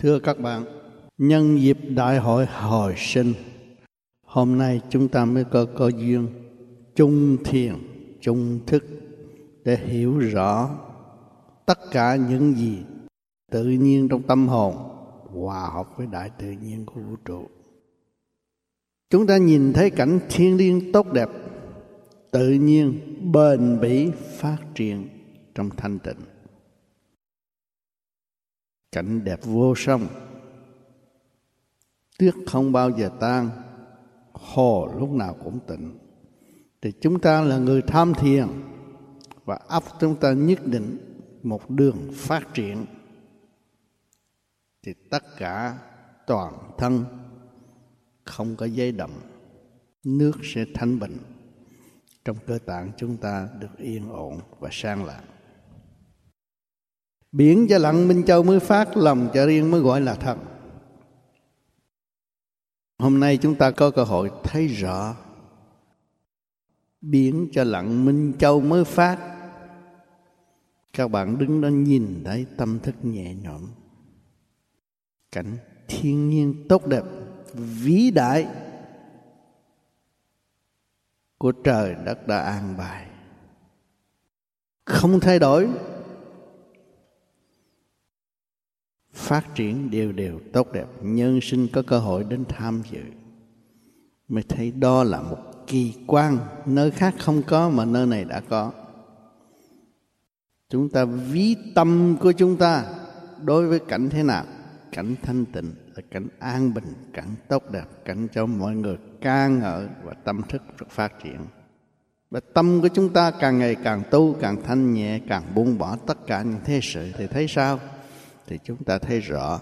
Thưa các bạn, nhân dịp đại hội hồi sinh, hôm nay chúng ta mới có cơ duyên chung thiền, chung thức để hiểu rõ tất cả những gì tự nhiên trong tâm hồn hòa hợp với đại tự nhiên của vũ trụ. Chúng ta nhìn thấy cảnh thiên liêng tốt đẹp, tự nhiên, bền bỉ phát triển trong thanh tịnh cảnh đẹp vô song. Tuyết không bao giờ tan. Hồ lúc nào cũng tịnh thì chúng ta là người tham thiền. Và ấp chúng ta nhất định một đường phát triển. Thì tất cả toàn thân không có dây động nước sẽ thanh bình. Trong cơ tạng chúng ta được yên ổn và sang lạng Biển cho lặng Minh Châu mới phát, Lòng cho riêng mới gọi là thật. Hôm nay chúng ta có cơ hội thấy rõ Biển cho lặng Minh Châu mới phát. Các bạn đứng đó nhìn thấy tâm thức nhẹ nhõm, Cảnh thiên nhiên tốt đẹp, Vĩ đại Của trời đất đã an bài. Không thay đổi. Phát triển đều đều tốt đẹp. Nhân sinh có cơ hội đến tham dự. Mới thấy đó là một kỳ quan. Nơi khác không có mà nơi này đã có. Chúng ta ví tâm của chúng ta đối với cảnh thế nào? Cảnh thanh tịnh là cảnh an bình, cảnh tốt đẹp, cảnh cho mọi người ca ngợi và tâm thức phát triển. Và tâm của chúng ta càng ngày càng tu, càng thanh nhẹ, càng buông bỏ tất cả những thế sự thì thấy sao? Thì chúng ta thấy rõ.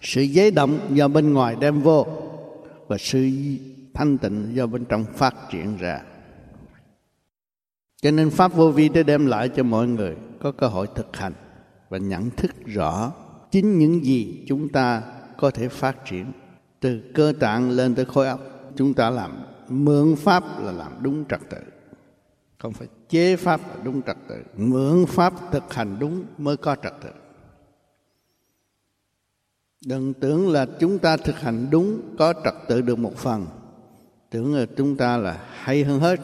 Sự giấy động do bên ngoài đem vô và sự thanh tịnh do bên trong phát triển ra. Cho nên pháp vô vi để đem lại cho mọi người có cơ hội thực hành và nhận thức rõ chính những gì chúng ta có thể phát triển. Từ cơ tạng lên tới khối óc, chúng ta làm mượn pháp là làm đúng trật tự. Không phải chế pháp là đúng trật tự, mượn pháp thực hành đúng mới có trật tự. Đừng tưởng là chúng ta thực hành đúng có trật tự được một phần, tưởng là chúng ta là hay hơn hết.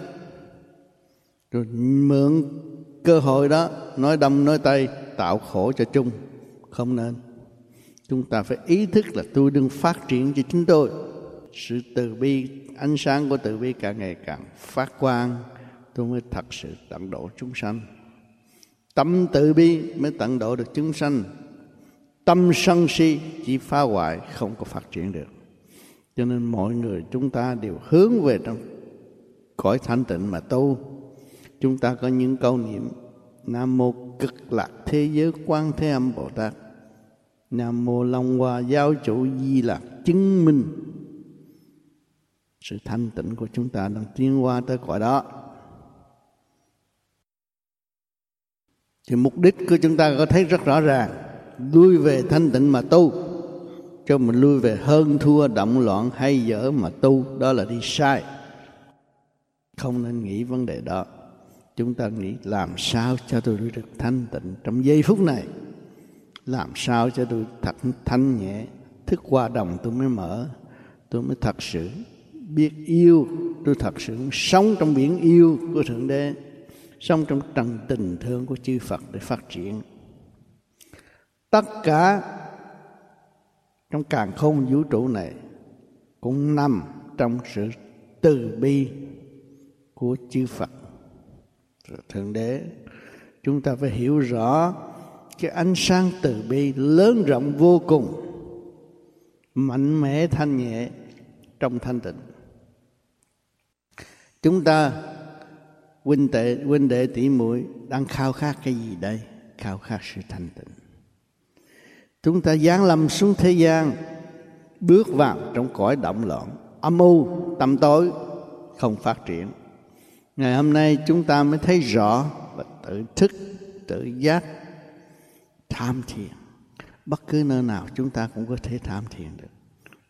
Rồi mượn cơ hội đó, nói đông nói tây tạo khổ cho chung. Không nên. Chúng ta phải ý thức là tôi đừng phát triển cho chính tôi. Sự từ bi, ánh sáng của từ bi càng ngày càng phát quang tôi mới thật sự tận độ chúng sanh. Tâm từ bi mới tận độ được chúng sanh. Tâm sân si chỉ phá hoại, không có phát triển được. Cho nên mọi người chúng ta đều hướng về trong cõi thanh tịnh mà tu. Chúng ta có những câu niệm, nam mô cực lạc thế giới quan thế âm bồ tát. Nam mô long hoa giáo chủ di lạc chứng minh. Sự thanh tịnh của chúng ta đang tiến qua tới cõi đó. Thì mục đích của chúng ta có thấy rất rõ ràng. Lui về thanh tịnh mà tu. Cho mình lui về hơn thua, động loạn, hay dở mà tu, đó là đi sai. Không nên nghĩ vấn đề đó. Chúng ta nghĩ làm sao cho tôi được thanh tịnh trong giây phút này? Làm sao cho tôi thật thanh nhẹ? Thức qua đồng tôi mới mở. Tôi mới thật sự biết yêu. Tôi thật sự sống trong biển yêu của thượng đế sống trong trần tình thương của chư Phật để phát triển. Tất cả trong càng không vũ trụ này cũng nằm trong sự từ bi của chư Phật Thượng Đế. Chúng ta phải hiểu rõ cái ánh sáng từ bi lớn rộng vô cùng, mạnh mẽ thanh nhẹ trong thanh tịnh chúng ta huynh đệ huynh đệ tỷ muội đang khao khát cái gì đây? Khao khát sự thanh tịnh. Chúng ta giáng lâm xuống thế gian, bước vào trong cõi động loạn, âm u tầm tối, không phát triển. Ngày hôm nay chúng ta mới thấy rõ và tự thức, tự giác, tham thiền. Bất cứ nơi nào chúng ta cũng có thể tham thiền được.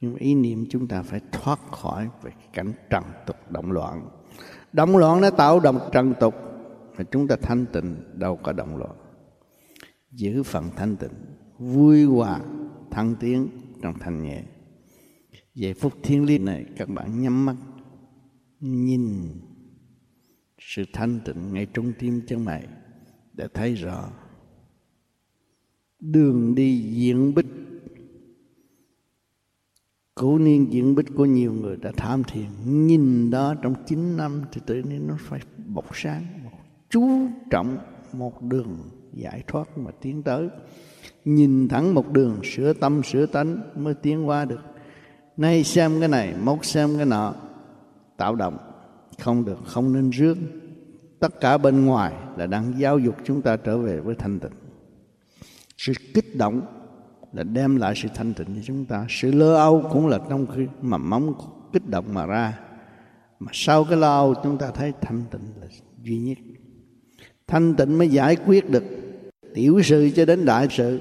Nhưng ý niệm chúng ta phải thoát khỏi về cảnh trần tục động loạn động loạn nó tạo động trần tục, mà chúng ta thanh tịnh, đâu có động loạn. Giữ phần thanh tịnh, vui hòa, thăng tiến trong thanh nhẹ. Về phút thiên liêng này, các bạn nhắm mắt, nhìn sự thanh tịnh ngay trong tim chân mày, để thấy rõ đường đi diễn bích cố niên diễn bích của nhiều người đã tham thiền nhìn đó trong 9 năm thì tự nhiên nó phải bộc sáng chú trọng, một đường giải thoát mà tiến tới. Nhìn thẳng một đường, sửa tâm, sửa tánh mới tiến qua được. Nay xem cái này, mốt xem cái nọ. Tạo động, không được, không nên rước. Tất cả bên ngoài là đang giáo dục chúng ta trở về với thanh tịnh. Sự kích động là đem lại sự thanh tịnh cho chúng ta. Sự lơ âu cũng là trong khi mầm móng kích động mà ra. Mà sau cái lo âu chúng ta thấy thanh tịnh là duy nhất. Thanh tịnh mới giải quyết được tiểu sự cho đến đại sự.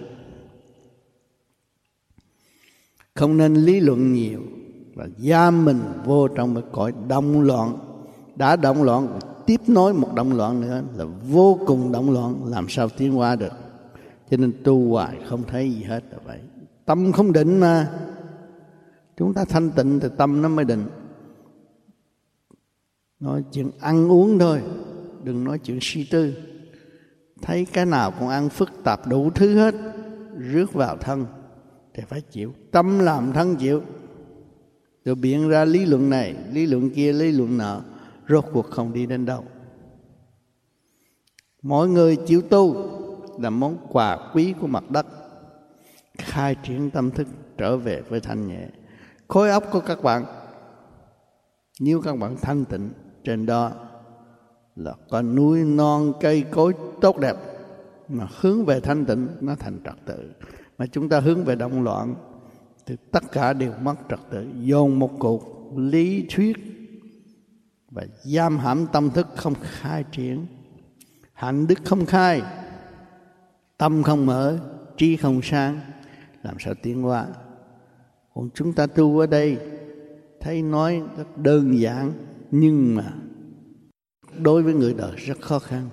Không nên lý luận nhiều và giam mình vô trong một cõi động loạn. Đã động loạn, tiếp nối một động loạn nữa là vô cùng động loạn, làm sao tiến qua được? Cho nên tu hoài không thấy gì hết là vậy. Tâm không định mà. Chúng ta thanh tịnh thì tâm nó mới định. Nói chuyện ăn uống thôi, đừng nói chuyện suy tư. Thấy cái nào cũng ăn phức tạp đủ thứ hết, rước vào thân thì phải chịu. Tâm làm thân chịu. Rồi biện ra lý luận này, lý luận kia, lý luận nọ, rốt cuộc không đi đến đâu. Mỗi người chịu tu là món quà quý của mặt đất. Khai triển tâm thức trở về với thanh nhẹ. Khối óc của các bạn, nếu các bạn thanh tịnh trên đó, là có núi non, cây cối tốt đẹp mà hướng về thanh tịnh, nó thành trật tự. Mà chúng ta hướng về động loạn, thì tất cả đều mất trật tự. Dồn một cuộc lý thuyết và giam hãm tâm thức không khai triển. Hạnh đức không khai tâm không mở, trí không sáng. Làm sao tiến qua còn chúng ta tu ở đây, thấy nói rất đơn giản, nhưng mà đối với người đời rất khó khăn.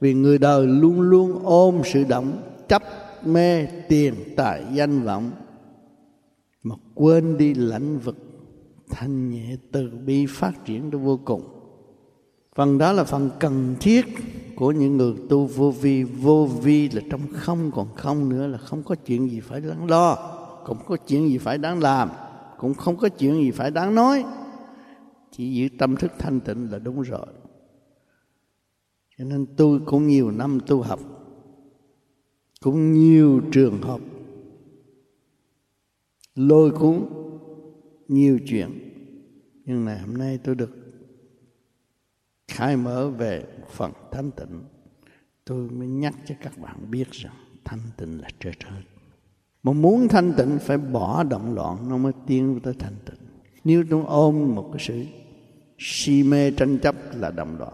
Vì người đời luôn luôn ôm sự động, chấp, mê, tiền, tài, danh vọng, mà quên đi lãnh vực, thanh nhẹ từ bi phát triển đến vô cùng. Phần đó là phần cần thiết của những người tu vô vi vô vi là trong không, còn không nữa là không có chuyện gì phải đáng lo, cũng có chuyện gì phải đáng làm, cũng không có chuyện gì phải đáng nói. Chỉ giữ tâm thức thanh tịnh là đúng rồi. Cho nên tôi cũng nhiều năm tu học, cũng nhiều trường hợp lôi cuốn nhiều chuyện. Nhưng ngày hôm nay tôi được khai mở về phần thanh tịnh, tôi mới nhắc cho các bạn biết rằng thanh tịnh là trên trời. Mà muốn thanh tịnh phải bỏ động loạn, nó mới tiến tới thanh tịnh. Nếu chúng ôm một cái sự si mê tranh chấp là động loạn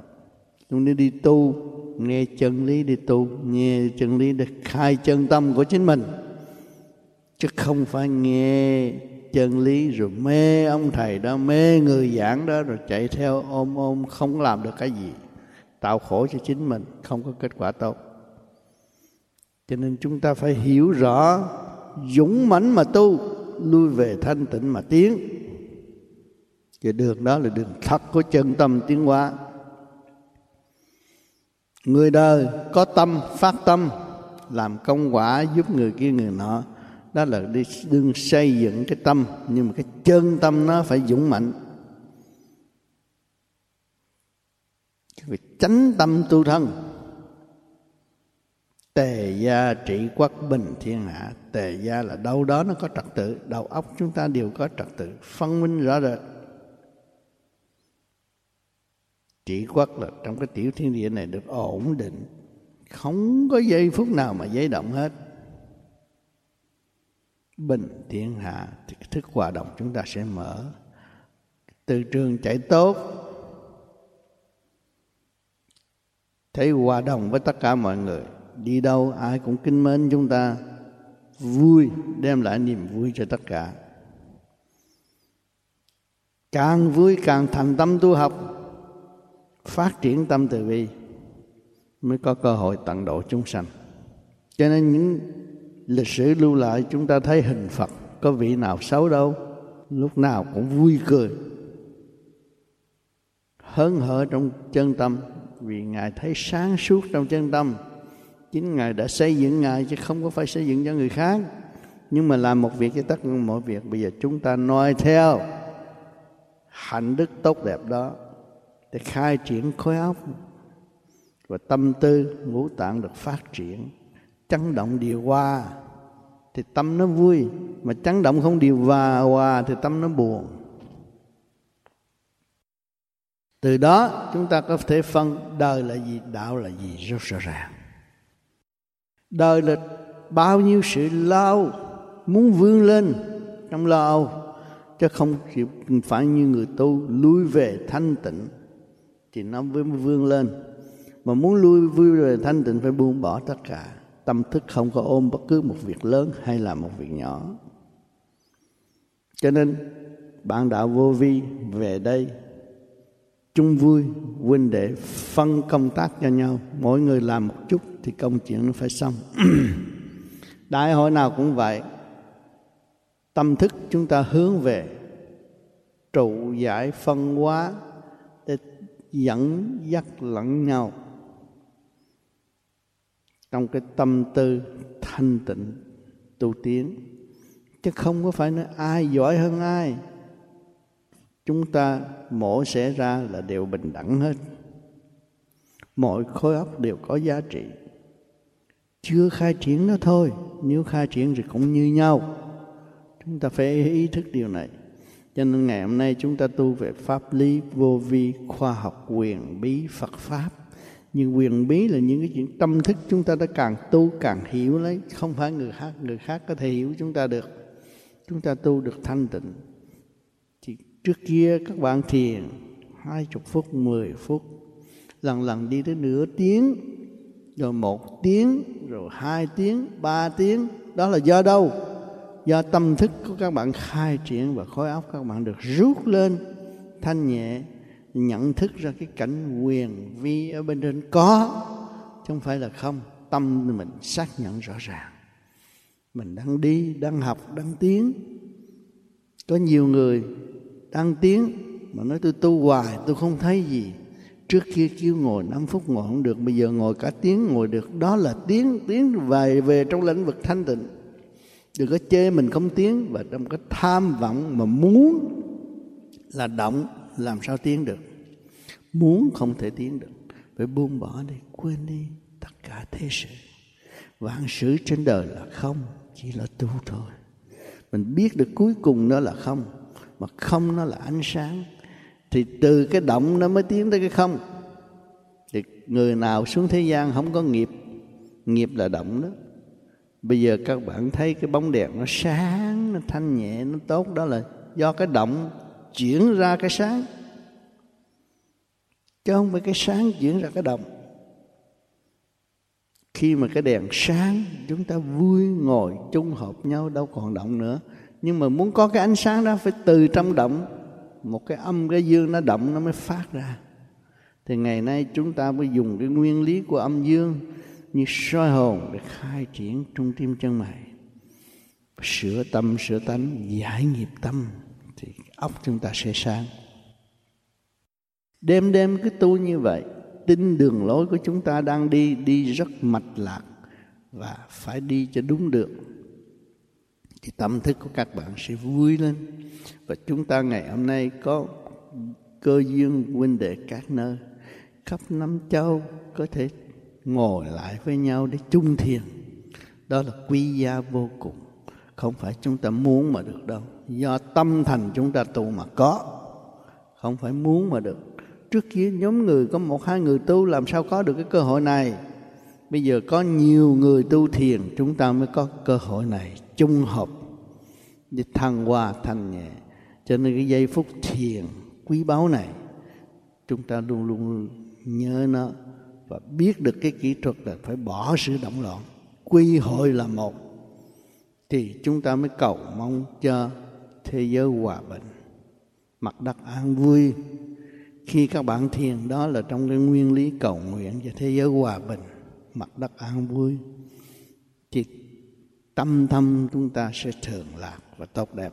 chúng đi đi tu, nghe chân lý đi tu, nghe chân lý để khai chân tâm của chính mình, chứ không phải nghe chân lý rồi mê ông thầy đó, mê người giảng đó, rồi chạy theo ôm ôm, không làm được cái gì. Tạo khổ cho chính mình, không có kết quả tốt. Cho nên chúng ta phải hiểu rõ dũng mãnh mà tu, lui về thanh tịnh mà tiến. Cái đường đó là đường thật của chân tâm tiến hóa. Người đời có tâm, phát tâm, làm công quả giúp người kia, người nọ đó là đi đương xây dựng cái tâm, nhưng mà cái chân tâm nó phải dũng mạnh. Việc tránh tâm tu thân. Tề gia trị quốc bình thiên hạ. Tề gia là đâu đó nó có trật tự. Đầu óc chúng ta đều có trật tự. Phân minh rõ rệt. Trị quốc là trong cái tiểu thiên địa này được ổn định. Không có giây phút nào mà giấy động hết bình thiên hạ thì thức hòa đồng chúng ta sẽ mở. Từ trường chạy tốt. Thấy hòa đồng với tất cả mọi người. Đi đâu, ai cũng kính mến chúng ta. Vui, đem lại niềm vui cho tất cả. Càng vui càng thành tâm tu học. Phát triển tâm từ bi. Mới có cơ hội tận độ chúng sanh. Cho nên những lịch sử lưu lại chúng ta thấy hình phật có vị nào xấu đâu, lúc nào cũng vui cười, hớn hở trong chân tâm. Vì ngài thấy sáng suốt trong chân tâm, chính ngài đã xây dựng ngài chứ không có phải xây dựng cho người khác. Nhưng mà làm một việc cho tất cả mọi việc, bây giờ chúng ta noi theo hạnh đức tốt đẹp đó để khai triển khối óc và tâm tư ngũ tạng được phát triển chấn động điều hòa, thì tâm nó vui. Mà chấn động không điều hòa hòa thì tâm nó buồn. Từ đó, chúng ta có thể phân đời là gì, đạo là gì, rất rõ ràng. Đời là bao nhiêu sự lao muốn vươn lên trong lo âu, chứ không chịu phải như người tu lui về thanh tịnh, thì nó mới vươn lên. Mà muốn lui vui về thanh tịnh phải buông bỏ tất cả tâm thức không có ôm bất cứ một việc lớn hay là một việc nhỏ. Cho nên, bạn đạo vô vi về đây, chung vui, huynh đệ, phân công tác cho nhau. Mỗi người làm một chút thì công chuyện nó phải xong. Đại hội nào cũng vậy. Tâm thức chúng ta hướng về trụ giải phân hóa để dẫn dắt lẫn nhau trong cái tâm tư thanh tịnh, tu tiến, chứ không có phải nói ai giỏi hơn ai. Chúng ta mổ sẽ ra là đều bình đẳng hết. Mọi khối óc đều có giá trị. Chưa khai triển nó thôi, nếu khai triển thì cũng như nhau. Chúng ta phải ý thức điều này. Cho nên ngày hôm nay chúng ta tu về pháp lý vô vi khoa học quyền bí phật pháp nhưng quyền bí là những cái chuyện tâm thức chúng ta đã càng tu càng hiểu lấy. Không phải người khác người khác có thể hiểu chúng ta được. Chúng ta tu được thanh tịnh. Thì trước kia các bạn thiền hai chục phút, mười phút, lần lần đi tới nửa tiếng, rồi một tiếng, rồi hai tiếng, ba tiếng. Đó là do đâu? Do tâm thức của các bạn khai triển và khối óc các bạn được rút lên thanh nhẹ nhận thức ra cái cảnh quyền vi ở bên trên có, chứ không phải là không. Tâm mình xác nhận rõ ràng. Mình đang đi, đang học, đang tiến. Có nhiều người đang tiến, mà nói tôi tu hoài, tôi không thấy gì. Trước kia kêu ngồi 5 phút ngồi không được, bây giờ ngồi cả tiếng ngồi được. Đó là tiếng tiếng về về trong lĩnh vực thanh tịnh. Đừng có chê mình không tiếng và trong cái tham vọng mà muốn là động làm sao tiến được? Muốn không thể tiến được, phải buông bỏ đi, quên đi tất cả thế sự. Vạn sự trên đời là không, chỉ là tu thôi. Mình biết được cuối cùng nó là không, mà không nó là ánh sáng, thì từ cái động nó mới tiến tới cái không. Thì người nào xuống thế gian không có nghiệp nghiệp là động đó. Bây giờ các bạn thấy cái bóng đèn nó sáng, nó thanh nhẹ, nó tốt, đó là do cái động chuyển ra cái sáng. Chứ không phải cái sáng chuyển ra cái động. Khi mà cái đèn sáng, chúng ta vui ngồi chung hợp nhau đâu còn động nữa. Nhưng mà muốn có cái ánh sáng đó, phải từ trong động. Một cái âm, cái dương nó động, nó mới phát ra. Thì ngày nay chúng ta mới dùng cái nguyên lý của âm dương như soi hồn để khai triển trung tim chân mày. Sửa tâm, sửa tánh, giải nghiệp tâm óc chúng ta sẽ sáng đêm đêm cứ tu như vậy, tin đường lối của chúng ta đang đi đi rất mạch lạc và phải đi cho đúng được thì tâm thức của các bạn sẽ vui lên và chúng ta ngày hôm nay có cơ duyên huynh đệ các nơi. Khắp năm châu có thể ngồi lại với nhau để chung thiền. Đó là quý gia vô cùng. Không phải chúng ta muốn mà được đâu do tâm thành chúng ta tu mà có, không phải muốn mà được. Trước kia nhóm người có một, hai người tu, làm sao có được cái cơ hội này? Bây giờ có nhiều người tu thiền, chúng ta mới có cơ hội này, chung hợp để thăng hoa thanh nhẹ cho nên cái giây phút thiền, quý báu này, chúng ta luôn luôn nhớ nó và biết được cái kỹ thuật là phải bỏ sự động loạn. Quy hội là một, thì chúng ta mới cầu mong cho thế giới hòa bình, mặt đất an vui. Khi các bạn thiền đó là trong cái nguyên lý cầu nguyện cho thế giới hòa bình, mặt đất an vui, thì tâm tâm chúng ta sẽ thường lạc và tốt đẹp.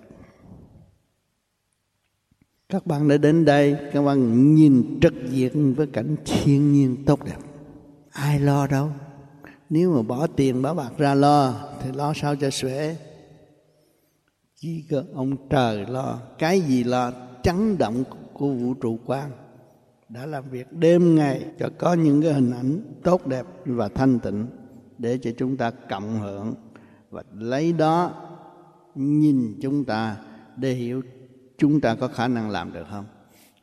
Các bạn đã đến đây, các bạn nhìn trực diện với cảnh thiên nhiên tốt đẹp. Ai lo đâu? Nếu mà bỏ tiền bỏ bạc ra lo, thì lo sao cho xuể? Chỉ có ông trời lo, cái gì lo, chấn động của vũ trụ quan đã làm việc đêm ngày cho có những cái hình ảnh tốt đẹp và thanh tịnh để cho chúng ta cộng hưởng và lấy đó nhìn chúng ta để hiểu chúng ta có khả năng làm được không.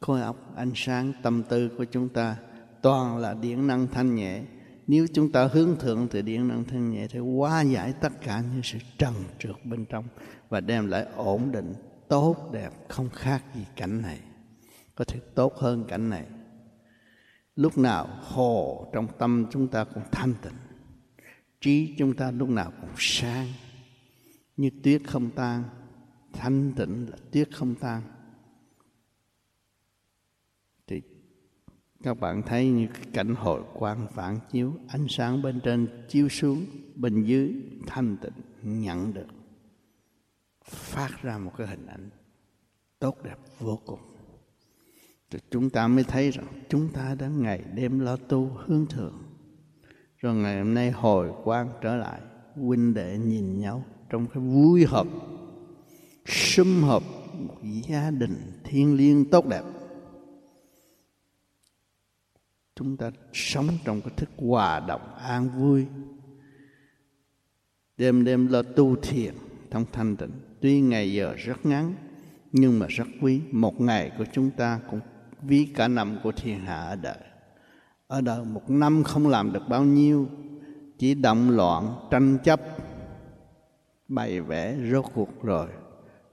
Khối óc ánh sáng, tâm tư của chúng ta toàn là điện năng thanh nhẹ nếu chúng ta hướng thượng từ điện năng thân nhẹ thì hóa giải tất cả những sự trần trượt bên trong và đem lại ổn định, tốt, đẹp, không khác gì cảnh này. Có thể tốt hơn cảnh này. Lúc nào hồ trong tâm chúng ta cũng thanh tịnh, trí chúng ta lúc nào cũng sáng. Như tuyết không tan, thanh tịnh là tuyết không tan thì các bạn thấy như cái cảnh hội quang phản chiếu, ánh sáng bên trên chiếu xuống, bên dưới thanh tịnh, nhận được, phát ra một cái hình ảnh tốt đẹp vô cùng. Thì chúng ta mới thấy rằng chúng ta đã ngày đêm lo tu hướng thượng. Rồi ngày hôm nay hồi quang trở lại, huynh đệ nhìn nhau trong cái vui hợp, sum họp một gia đình thiên liêng tốt đẹp chúng ta sống trong cái thức hòa đồng an vui. Đêm đêm lo tu thiền trong thanh tịnh. Tuy ngày giờ rất ngắn, nhưng mà rất quý. Một ngày của chúng ta cũng ví cả năm của thiên hạ ở đời. Ở đời một năm không làm được bao nhiêu, chỉ động loạn, tranh chấp, bày vẽ, rốt cuộc rồi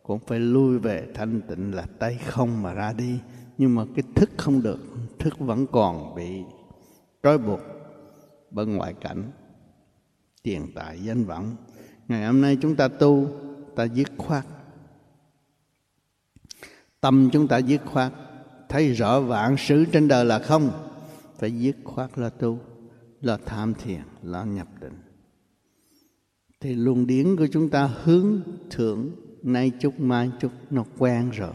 cũng phải lui về thanh tịnh là tay không mà ra đi nhưng mà cái thức không được, thức vẫn còn bị trói buộc bên ngoại cảnh, tiền tài, danh vọng. Ngày hôm nay chúng ta tu, ta dứt khoát. Tâm chúng ta dứt khoát. Thấy rõ vạn sự trên đời là không, phải dứt khoát là tu, là tham thiền, là nhập định. Thì luồng điển của chúng ta hướng thượng, nay chút, mai chút, nó quen rồi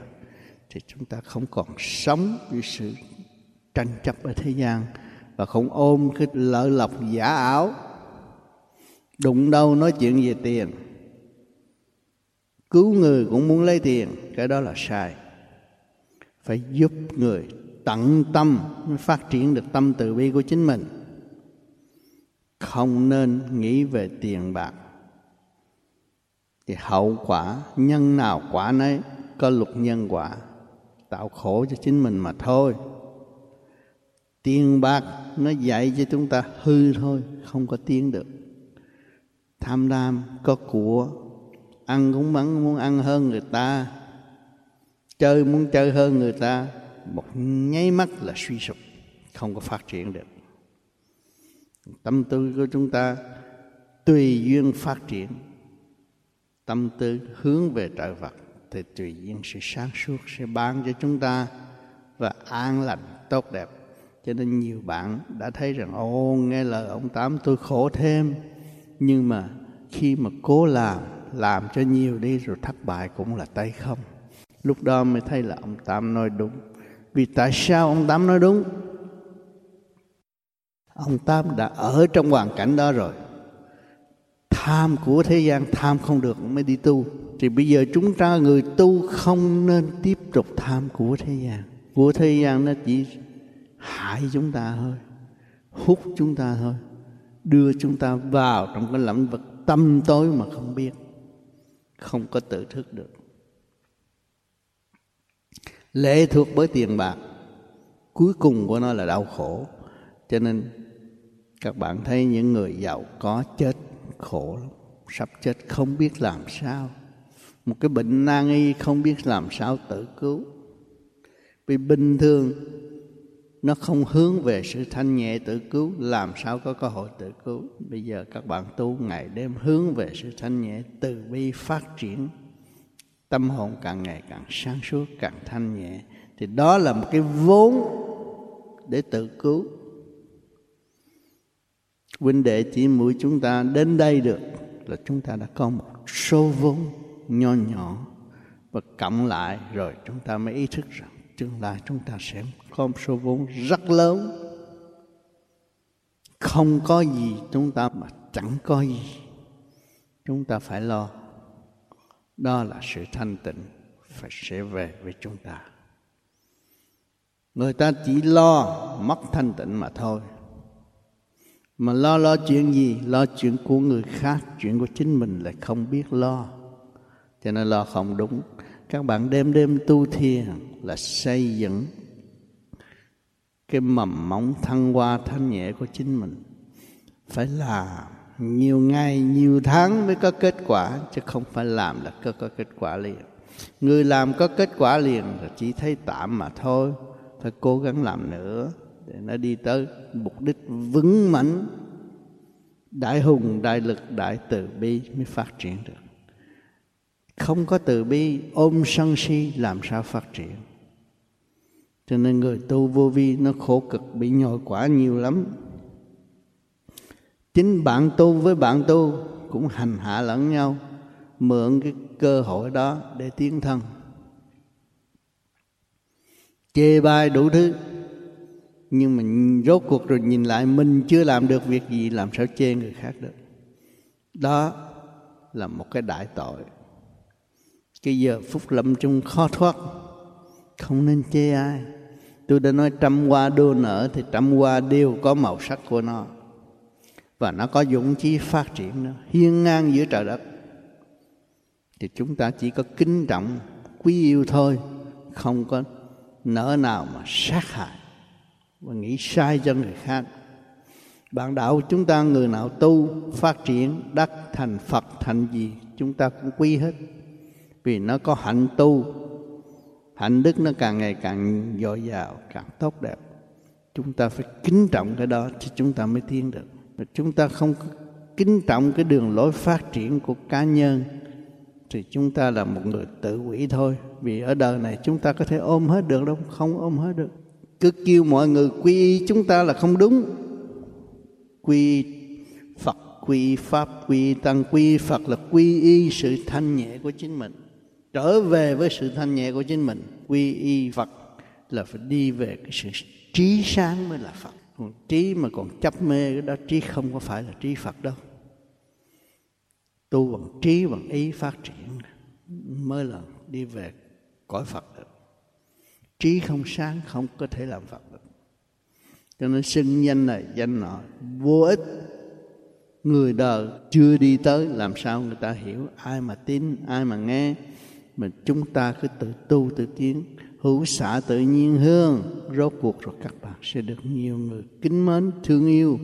thì chúng ta không còn sống với sự tranh chấp ở thế gian và không ôm cái lợi lộc giả ảo. Đụng đâu nói chuyện về tiền. Cứu người cũng muốn lấy tiền, cái đó là sai. Phải giúp người tận tâm phát triển được tâm từ bi của chính mình. Không nên nghĩ về tiền bạc. Thì hậu quả, nhân nào quả nấy, có luật nhân quả tạo khổ cho chính mình mà thôi. Tiền bạc nó dạy cho chúng ta hư thôi, không có tiến được. Tham lam có của, ăn cũng vẫn muốn ăn hơn người ta, chơi muốn chơi hơn người ta, một nháy mắt là suy sụp, không có phát triển được. Tâm tư của chúng ta tùy duyên phát triển, tâm tư hướng về trời vật thì tùy nhiên sự sáng suốt sẽ ban cho chúng ta và an lành, tốt đẹp. Cho nên nhiều bạn đã thấy rằng ô nghe lời ông tám, tôi khổ thêm. Nhưng mà khi mà cố làm làm cho nhiều đi rồi thất bại cũng là tay không. Lúc đó mới thấy là ông tám nói đúng. Vì tại sao ông tám nói đúng? Ông tám đã ở trong hoàn cảnh đó rồi. Tham của thế gian tham không được, mới đi tu thì bây giờ chúng ta người tu không nên tiếp tục tham của thế gian. Của thế gian nó chỉ hại chúng ta thôi, hút chúng ta thôi, đưa chúng ta vào trong cái lĩnh vực tâm tối mà không biết, không có tự thức được. Lệ thuộc bởi tiền bạc, cuối cùng của nó là đau khổ. Cho nên các bạn thấy những người giàu có chết khổ lắm, sắp chết không biết làm sao một cái bệnh nan y không biết làm sao tự cứu. Vì bình thường, nó không hướng về sự thanh nhẹ tự cứu. Làm sao có cơ hội tự cứu? Bây giờ các bạn tu ngày đêm hướng về sự thanh nhẹ từ bi phát triển. Tâm hồn càng ngày càng sáng suốt, càng thanh nhẹ. Thì đó là một cái vốn để tự cứu. Huynh đệ chỉ mũi chúng ta đến đây được là chúng ta đã có một số vốn nho nhỏ và cộng lại rồi chúng ta mới ý thức rằng tương lai chúng ta sẽ có một số vốn rất lớn. Không có gì chúng ta mà chẳng có gì. Chúng ta phải lo. Đó là sự thanh tịnh phải sẽ về với chúng ta. Người ta chỉ lo mất thanh tịnh mà thôi. Mà lo lo chuyện gì? Lo chuyện của người khác, chuyện của chính mình lại không biết lo cho nên lo không đúng. Các bạn đêm đêm tu thiền là xây dựng cái mầm móng thăng hoa thanh nhẹ của chính mình. Phải làm nhiều ngày nhiều tháng mới có kết quả chứ không phải làm là có, có kết quả liền. Người làm có kết quả liền là chỉ thấy tạm mà thôi. Phải cố gắng làm nữa để nó đi tới mục đích vững mạnh. Đại hùng đại lực đại từ bi mới phát triển được không có từ bi, ôm sân si làm sao phát triển. Cho nên người tu vô vi nó khổ cực, bị nhồi quả nhiều lắm. Chính bạn tu với bạn tu cũng hành hạ lẫn nhau, mượn cái cơ hội đó để tiến thân. Chê bai đủ thứ, nhưng mà rốt cuộc rồi nhìn lại mình chưa làm được việc gì, làm sao chê người khác được? Đó là một cái đại tội cái giờ phút lâm chung khó thoát. Không nên chê ai. Tôi đã nói trăm hoa đua nở thì trăm hoa đều có màu sắc của nó. Và nó có dũng chí phát triển nữa, hiên ngang giữa trời đất. Thì chúng ta chỉ có kính trọng, quý yêu thôi, không có nỡ nào mà sát hại và nghĩ sai cho người khác. Bạn đạo chúng ta người nào tu, phát triển, đắc thành phật, thành gì, chúng ta cũng quý hết vì nó có hạnh tu, hạnh đức nó càng ngày càng dồi dào, càng tốt đẹp. Chúng ta phải kính trọng cái đó thì chúng ta mới tiến được. Mà chúng ta không kính trọng cái đường lối phát triển của cá nhân thì chúng ta là một người tự quỷ thôi. Vì ở đời này chúng ta có thể ôm hết được đâu, không ôm hết được. Cứ kêu mọi người quy y chúng ta là không đúng. Quy phật, quy pháp, quy tăng, quy phật là quy y sự thanh nhẹ của chính mình trở về với sự thanh nhẹ của chính mình. Quy y phật là phải đi về cái sự trí sáng mới là phật. Còn trí mà còn chấp mê, cái đó trí không có phải là trí phật đâu. Tu bằng trí, bằng ý phát triển mới là đi về cõi phật được. Trí không sáng không có thể làm phật được. Cho nên xưng danh này, danh nọ, vô ích. Người đời chưa đi tới, làm sao người ta hiểu? Ai mà tin, ai mà nghe? Mà chúng ta cứ tự tu, tự tiến hữu xạ tự nhiên hương rốt cuộc rồi các bạn sẽ được nhiều người kính mến, thương yêu.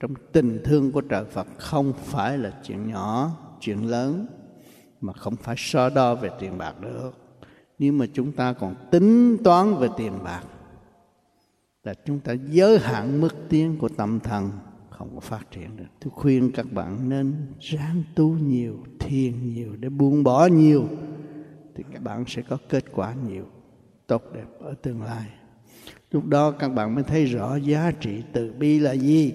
Trong tình thương của trời Phật không phải là chuyện nhỏ, chuyện lớn, mà không phải so đo về tiền bạc được. Nếu mà chúng ta còn tính toán về tiền bạc, là chúng ta giới hạn mức tiến của tâm thần không có phát triển được. Tôi khuyên các bạn nên ráng tu nhiều, thiền nhiều để buông bỏ nhiều, thì các bạn sẽ có kết quả nhiều, tốt đẹp ở tương lai. Lúc đó các bạn mới thấy rõ giá trị từ bi là gì.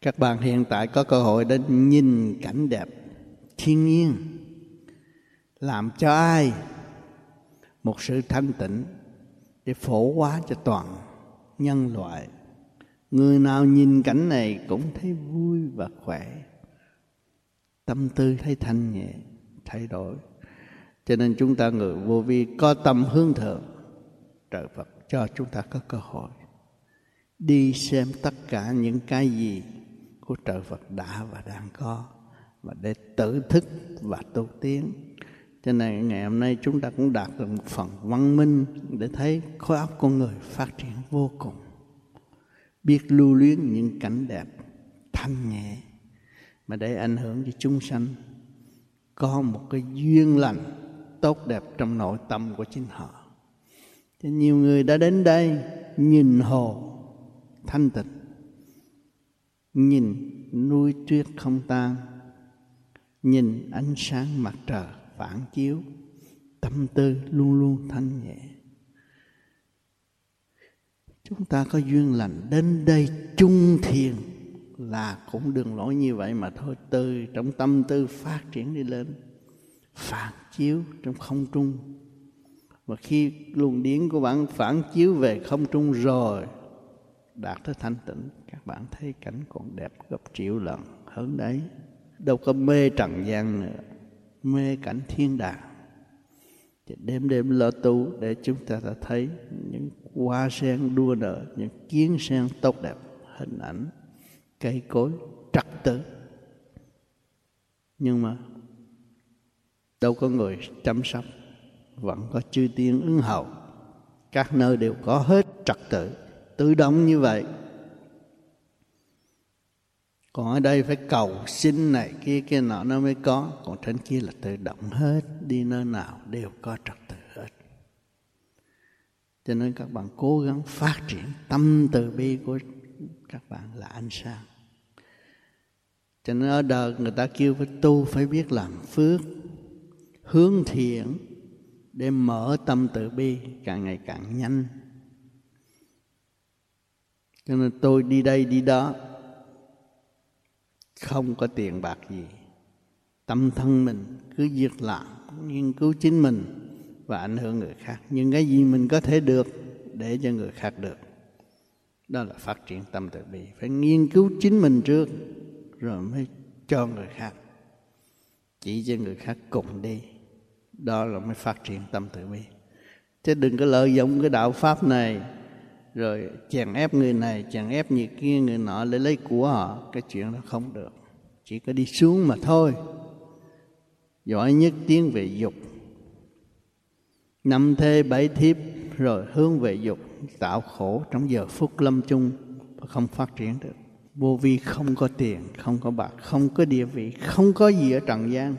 Các bạn hiện tại có cơ hội để nhìn cảnh đẹp thiên nhiên, làm cho ai một sự thanh tịnh để phổ hóa cho toàn nhân loại người nào nhìn cảnh này cũng thấy vui và khỏe. Tâm tư thấy thanh nhẹ, thay đổi. Cho nên chúng ta người vô vi, có tâm hướng thượng trời Phật cho chúng ta có cơ hội. Đi xem tất cả những cái gì của trời Phật đã và đang có và để tự thức và tu tiến. Cho nên ngày hôm nay chúng ta cũng đạt được một phần văn minh để thấy khối óc con người phát triển vô cùng biết lưu luyến những cảnh đẹp, thanh nhẹ, mà để ảnh hưởng cho chúng sanh. Có một cái duyên lành tốt đẹp trong nội tâm của chính họ. Thì nhiều người đã đến đây nhìn hồ thanh tịnh, nhìn núi tuyết không tan, nhìn ánh sáng mặt trời phản chiếu, tâm tư luôn luôn thanh nhẹ chúng ta có duyên lành đến đây chung thiền là cũng đường lỗi như vậy mà thôi. Từ trong tâm tư phát triển đi lên, phản chiếu trong không trung. Và khi luồng điển của bạn phản chiếu về không trung rồi, đạt tới thanh tịnh, các bạn thấy cảnh còn đẹp gấp triệu lần. Hơn đấy, đâu có mê trần gian nữa, mê cảnh thiên đàng thì đêm đêm lo tu để chúng ta đã thấy những hoa sen đua nở, những kiến sen tốt đẹp, hình ảnh cây cối trật tự. Nhưng mà đâu có người chăm sóc, vẫn có chư tiên ứng hậu các nơi đều có hết trật tự tự động như vậy còn ở đây phải cầu xin này kia kia nọ, nó mới có. Còn trên kia là tự động hết, đi nơi nào đều có trật tự hết. Cho nên các bạn cố gắng phát triển tâm từ bi của các bạn là ánh sáng. Cho nên ở đời người ta kêu phải tu, phải biết làm phước, hướng thiện để mở tâm từ bi càng ngày càng nhanh. Cho nên tôi đi đây, đi đó không có tiền bạc gì. Tâm thân mình cứ việc làm nghiên cứu chính mình và ảnh hưởng người khác. Nhưng cái gì mình có thể được để cho người khác được? Đó là phát triển tâm từ bi. Phải nghiên cứu chính mình trước, rồi mới cho người khác. Chỉ cho người khác cùng đi. Đó là mới phát triển tâm từ bi. Chứ đừng có lợi dụng cái đạo pháp này rồi chèn ép người này, chèn ép người kia, người nọ để lấy của họ. Cái chuyện đó không được. Chỉ có đi xuống mà thôi. Giỏi nhất tiến về dục. Năm thê bảy thiếp, rồi hướng về dục. Tạo khổ trong giờ phút lâm chung, và không phát triển được. Vô vi không có tiền, không có bạc, không có địa vị, không có gì ở trần gian.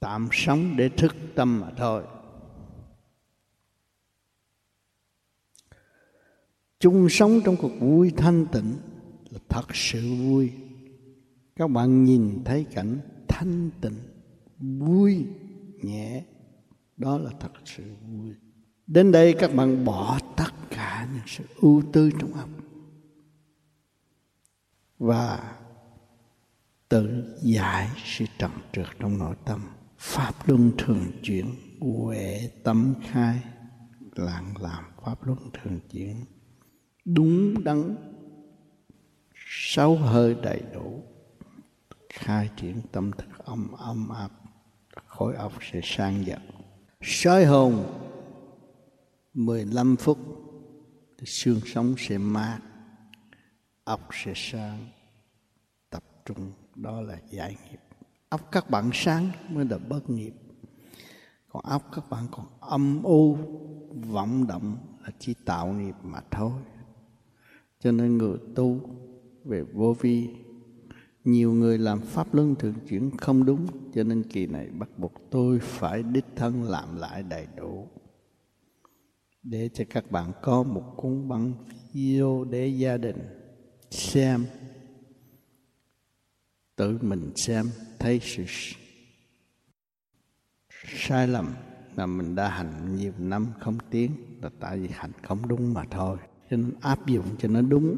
Tạm sống để thức tâm mà thôi. Chung sống trong cuộc vui thanh tịnh là thật sự vui. Các bạn nhìn thấy cảnh thanh tịnh, vui, nhẹ, đó là thật sự vui. Đến đây các bạn bỏ tất cả những sự ưu tư trong óc và tự giải sự trần trượt trong nội tâm. Pháp luân thường chuyển, huệ tâm khai, lặng làm pháp luân thường chuyển đúng đắn, sáu hơi đầy đủ, khai triển tâm thức âm âm áp, khối óc sẽ sang dần. Soi hồn 15 phút, xương sống sẽ mát, óc sẽ sang tập trung, đó là giải nghiệp. Óc các bạn sáng mới là bất nghiệp. Còn óc các bạn còn âm u, vọng động là chỉ tạo nghiệp mà thôi cho nên người tu về vô vi, nhiều người làm pháp luân thường chuyển không đúng, cho nên kỳ này bắt buộc tôi phải đích thân làm lại đầy đủ. Để cho các bạn có một cuốn băng video để gia đình xem, tự mình xem, thấy sự sai lầm mà mình đã hành nhiều năm không tiến là tại vì hành không đúng mà thôi cho nên áp dụng cho nó đúng,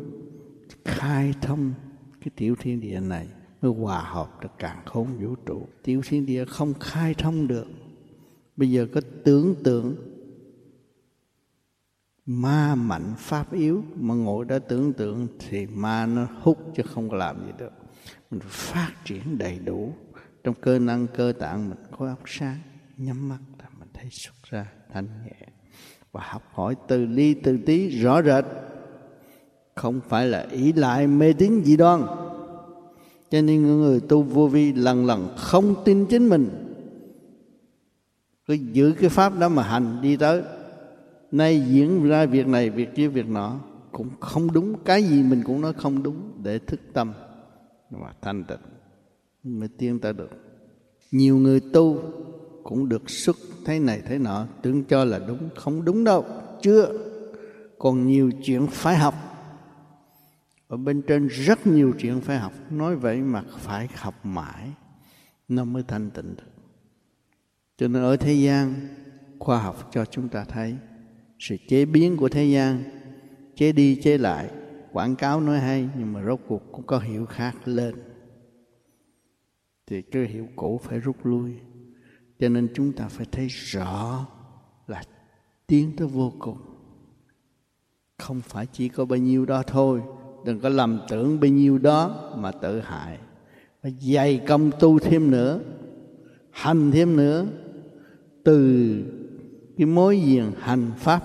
khai thông cái tiểu thiên địa này mới hòa hợp được càng khôn vũ trụ. Tiểu thiên địa không khai thông được, bây giờ có tưởng tượng ma mạnh pháp yếu mà ngồi đó tưởng tượng thì ma nó hút chứ không có làm gì được. Mình phát triển đầy đủ, trong cơ năng cơ tạng mình có óc sáng, nhắm mắt là mình thấy xuất ra thanh nhẹ và học hỏi từ ly, từ tí rõ rệt. Không phải là ý lại mê tín dị đoan. Cho nên người tu vô vi lần lần không tin chính mình, cứ giữ cái pháp đó mà hành đi tới. Nay diễn ra việc này, việc kia, việc nọ, cũng không đúng. Cái gì mình cũng nói không đúng để thức tâm và thanh tịnh mới tiến tới được. Nhiều người tu cũng được xuất thế này thế nọ. Tưởng cho là đúng, không đúng đâu. Chưa. Còn nhiều chuyện phải học. Ở bên trên rất nhiều chuyện phải học. Nói vậy mà phải học mãi. Nó mới thanh tịnh được. Cho nên ở thế gian, khoa học cho chúng ta thấy, sự chế biến của thế gian, chế đi chế lại. Quảng cáo nói hay, nhưng mà rốt cuộc cũng có hiệu khác lên. Thì cái hiệu cũ phải rút lui cho nên chúng ta phải thấy rõ là tiến tới vô cùng. Không phải chỉ có bao nhiêu đó thôi, đừng có lầm tưởng bao nhiêu đó mà tự hại. Phải dày công tu thêm nữa, hành thêm nữa. Từ cái mối diện hành pháp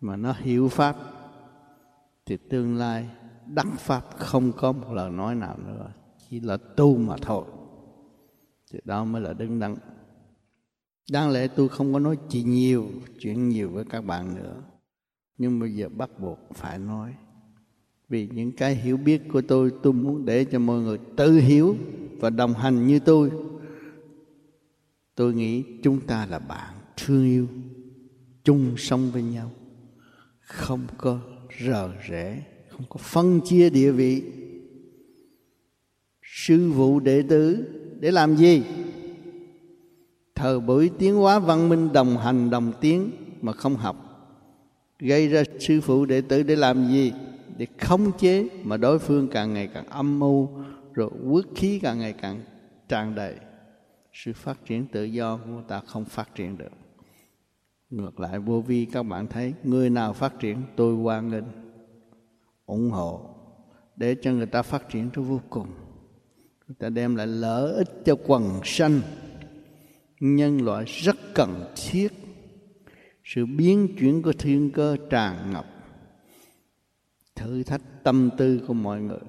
mà nó hiểu pháp, thì tương lai đắc pháp không có một lời nói nào nữa, chỉ là tu mà thôi thì đó mới là đứng đắn. Đáng lẽ tôi không có nói chuyện nhiều chuyện nhiều với các bạn nữa. Nhưng bây giờ bắt buộc phải nói. Vì những cái hiểu biết của tôi tôi muốn để cho mọi người tự hiểu và đồng hành như tôi. Tôi nghĩ chúng ta là bạn thương yêu, chung sống với nhau. Không có rờ rẽ không có phân chia địa vị. Sư phụ đệ tử để làm gì? Thời buổi tiến hóa văn minh đồng hành đồng tiến mà không học. Gây ra sư phụ đệ tử để làm gì? Để khống chế mà đối phương càng ngày càng âm mưu, rồi quốc khí càng ngày càng tràn đầy. Sự phát triển tự do của người ta không phát triển được. Ngược lại, vô vi, các bạn thấy, người nào phát triển, tôi hoan nghênh, ủng hộ, để cho người ta phát triển tới vô cùng ta đem lại lợi ích cho quần sanh. Nhân loại rất cần thiết. Sự biến chuyển của thiên cơ tràn ngập. Thử thách tâm tư của mọi người.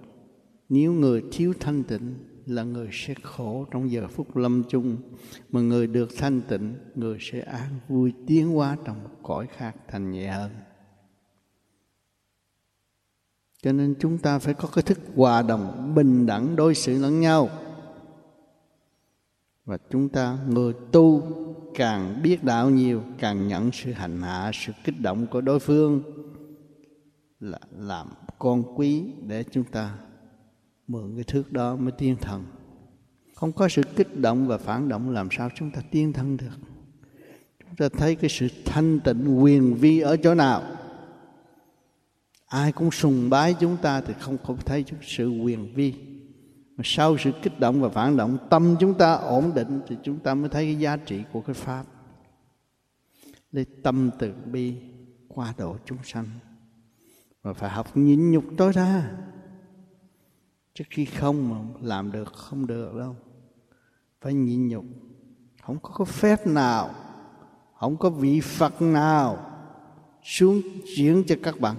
Nếu người thiếu thanh tịnh, là người sẽ khổ trong giờ phút lâm chung. Mà người được thanh tịnh, người sẽ an vui tiến hóa trong một cõi khác thành nhẹ hơn cho nên chúng ta phải có cái thức hòa đồng, bình đẳng, đối xử lẫn nhau. Và chúng ta người tu càng biết đạo nhiều, càng nhận sự hành hạ, sự kích động của đối phương là làm con quý để chúng ta mượn cái thước đó mới tiên thần. Không có sự kích động và phản động làm sao chúng ta tiên thân được? Chúng ta thấy cái sự thanh tịnh quyền vi ở chỗ nào? Ai cũng sùng bái chúng ta thì không không thấy sự quyền vi. Mà sau sự kích động và phản động, tâm chúng ta ổn định thì chúng ta mới thấy cái giá trị của cái pháp. Lấy tâm từ bi qua độ chúng sanh. Và phải học nhịn nhục tối đa chứ khi không mà làm được, không được đâu. Phải nhịn nhục. Không có cái phép nào. Không có vị phật nào xuống chuyển cho các bạn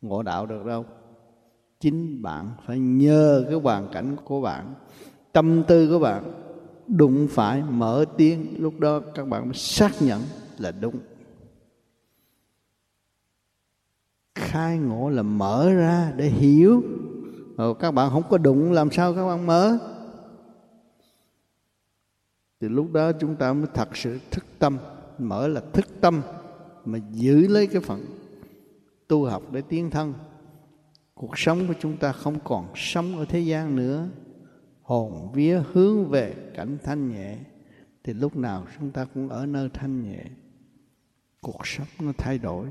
ngộ đạo được đâu. Chính bạn phải nhờ cái hoàn cảnh của bạn, tâm tư của bạn, đụng phải mở tiếng. Lúc đó các bạn mới xác nhận là đúng. Khai ngộ là mở ra để hiểu. Rồi các bạn không có đụng, làm sao các bạn mở? Thì lúc đó chúng ta mới thật sự thức tâm. Mở là thức tâm, mà giữ lấy cái phận tu học để tiến thân. Cuộc sống của chúng ta không còn sống ở thế gian nữa. Hồn vía hướng về cảnh thanh nhẹ, thì lúc nào chúng ta cũng ở nơi thanh nhẹ. Cuộc sống nó thay đổi.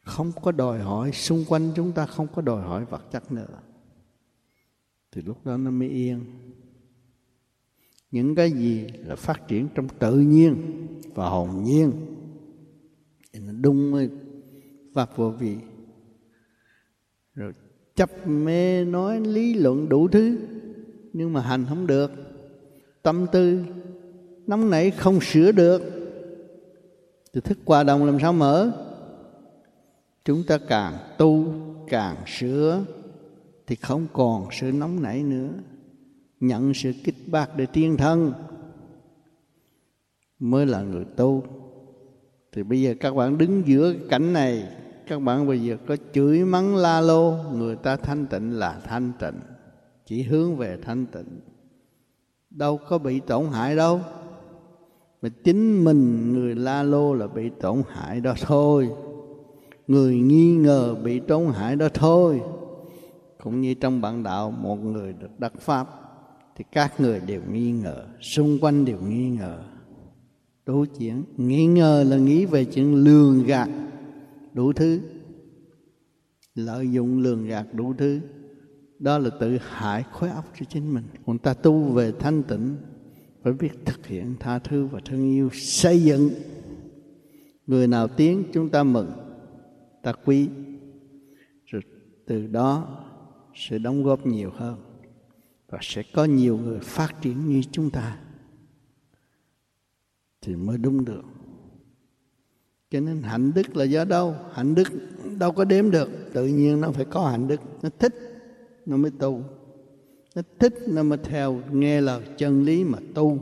Không có đòi hỏi, xung quanh chúng ta không có đòi hỏi vật chất nữa. Thì lúc đó nó mới yên. Những cái gì là phát triển trong tự nhiên và hồn nhiên, thì nó đúng với và vô vị. Rồi chấp mê nói lý luận đủ thứ, nhưng mà hành không được. Tâm tư nóng nảy không sửa được. Thì thức hòa đồng làm sao mở? Chúng ta càng tu, càng sửa, thì không còn sự nóng nảy nữa. Nhận sự kích bác để tiên thân mới là người tu. Thì bây giờ các bạn đứng giữa cảnh này các bạn bây giờ có chửi mắng la lô, người ta thanh tịnh là thanh tịnh. Chỉ hướng về thanh tịnh. Đâu có bị tổn hại đâu. Mà chính mình, người la lô là bị tổn hại đó thôi. Người nghi ngờ bị tổn hại đó thôi. Cũng như trong bạn đạo, một người được đắc pháp, thì các người đều nghi ngờ, xung quanh đều nghi ngờ. Đối chuyện nghi ngờ là nghĩ về chuyện lường gạt đủ thứ. Lợi dụng lường gạt đủ thứ. Đó là tự hại khối óc cho chính mình. Còn ta tu về thanh tịnh, phải biết thực hiện tha thứ và thương yêu, xây dựng. Người nào tiến, chúng ta mừng, ta quý. Rồi từ đó sẽ đóng góp nhiều hơn và sẽ có nhiều người phát triển như chúng ta thì mới đúng được cho nên hạnh đức là do đâu? Hạnh đức đâu có đếm được. Tự nhiên nó phải có hạnh đức. Nó thích, nó mới tu. Nó thích, nó mới theo nghe lời chân lý mà tu,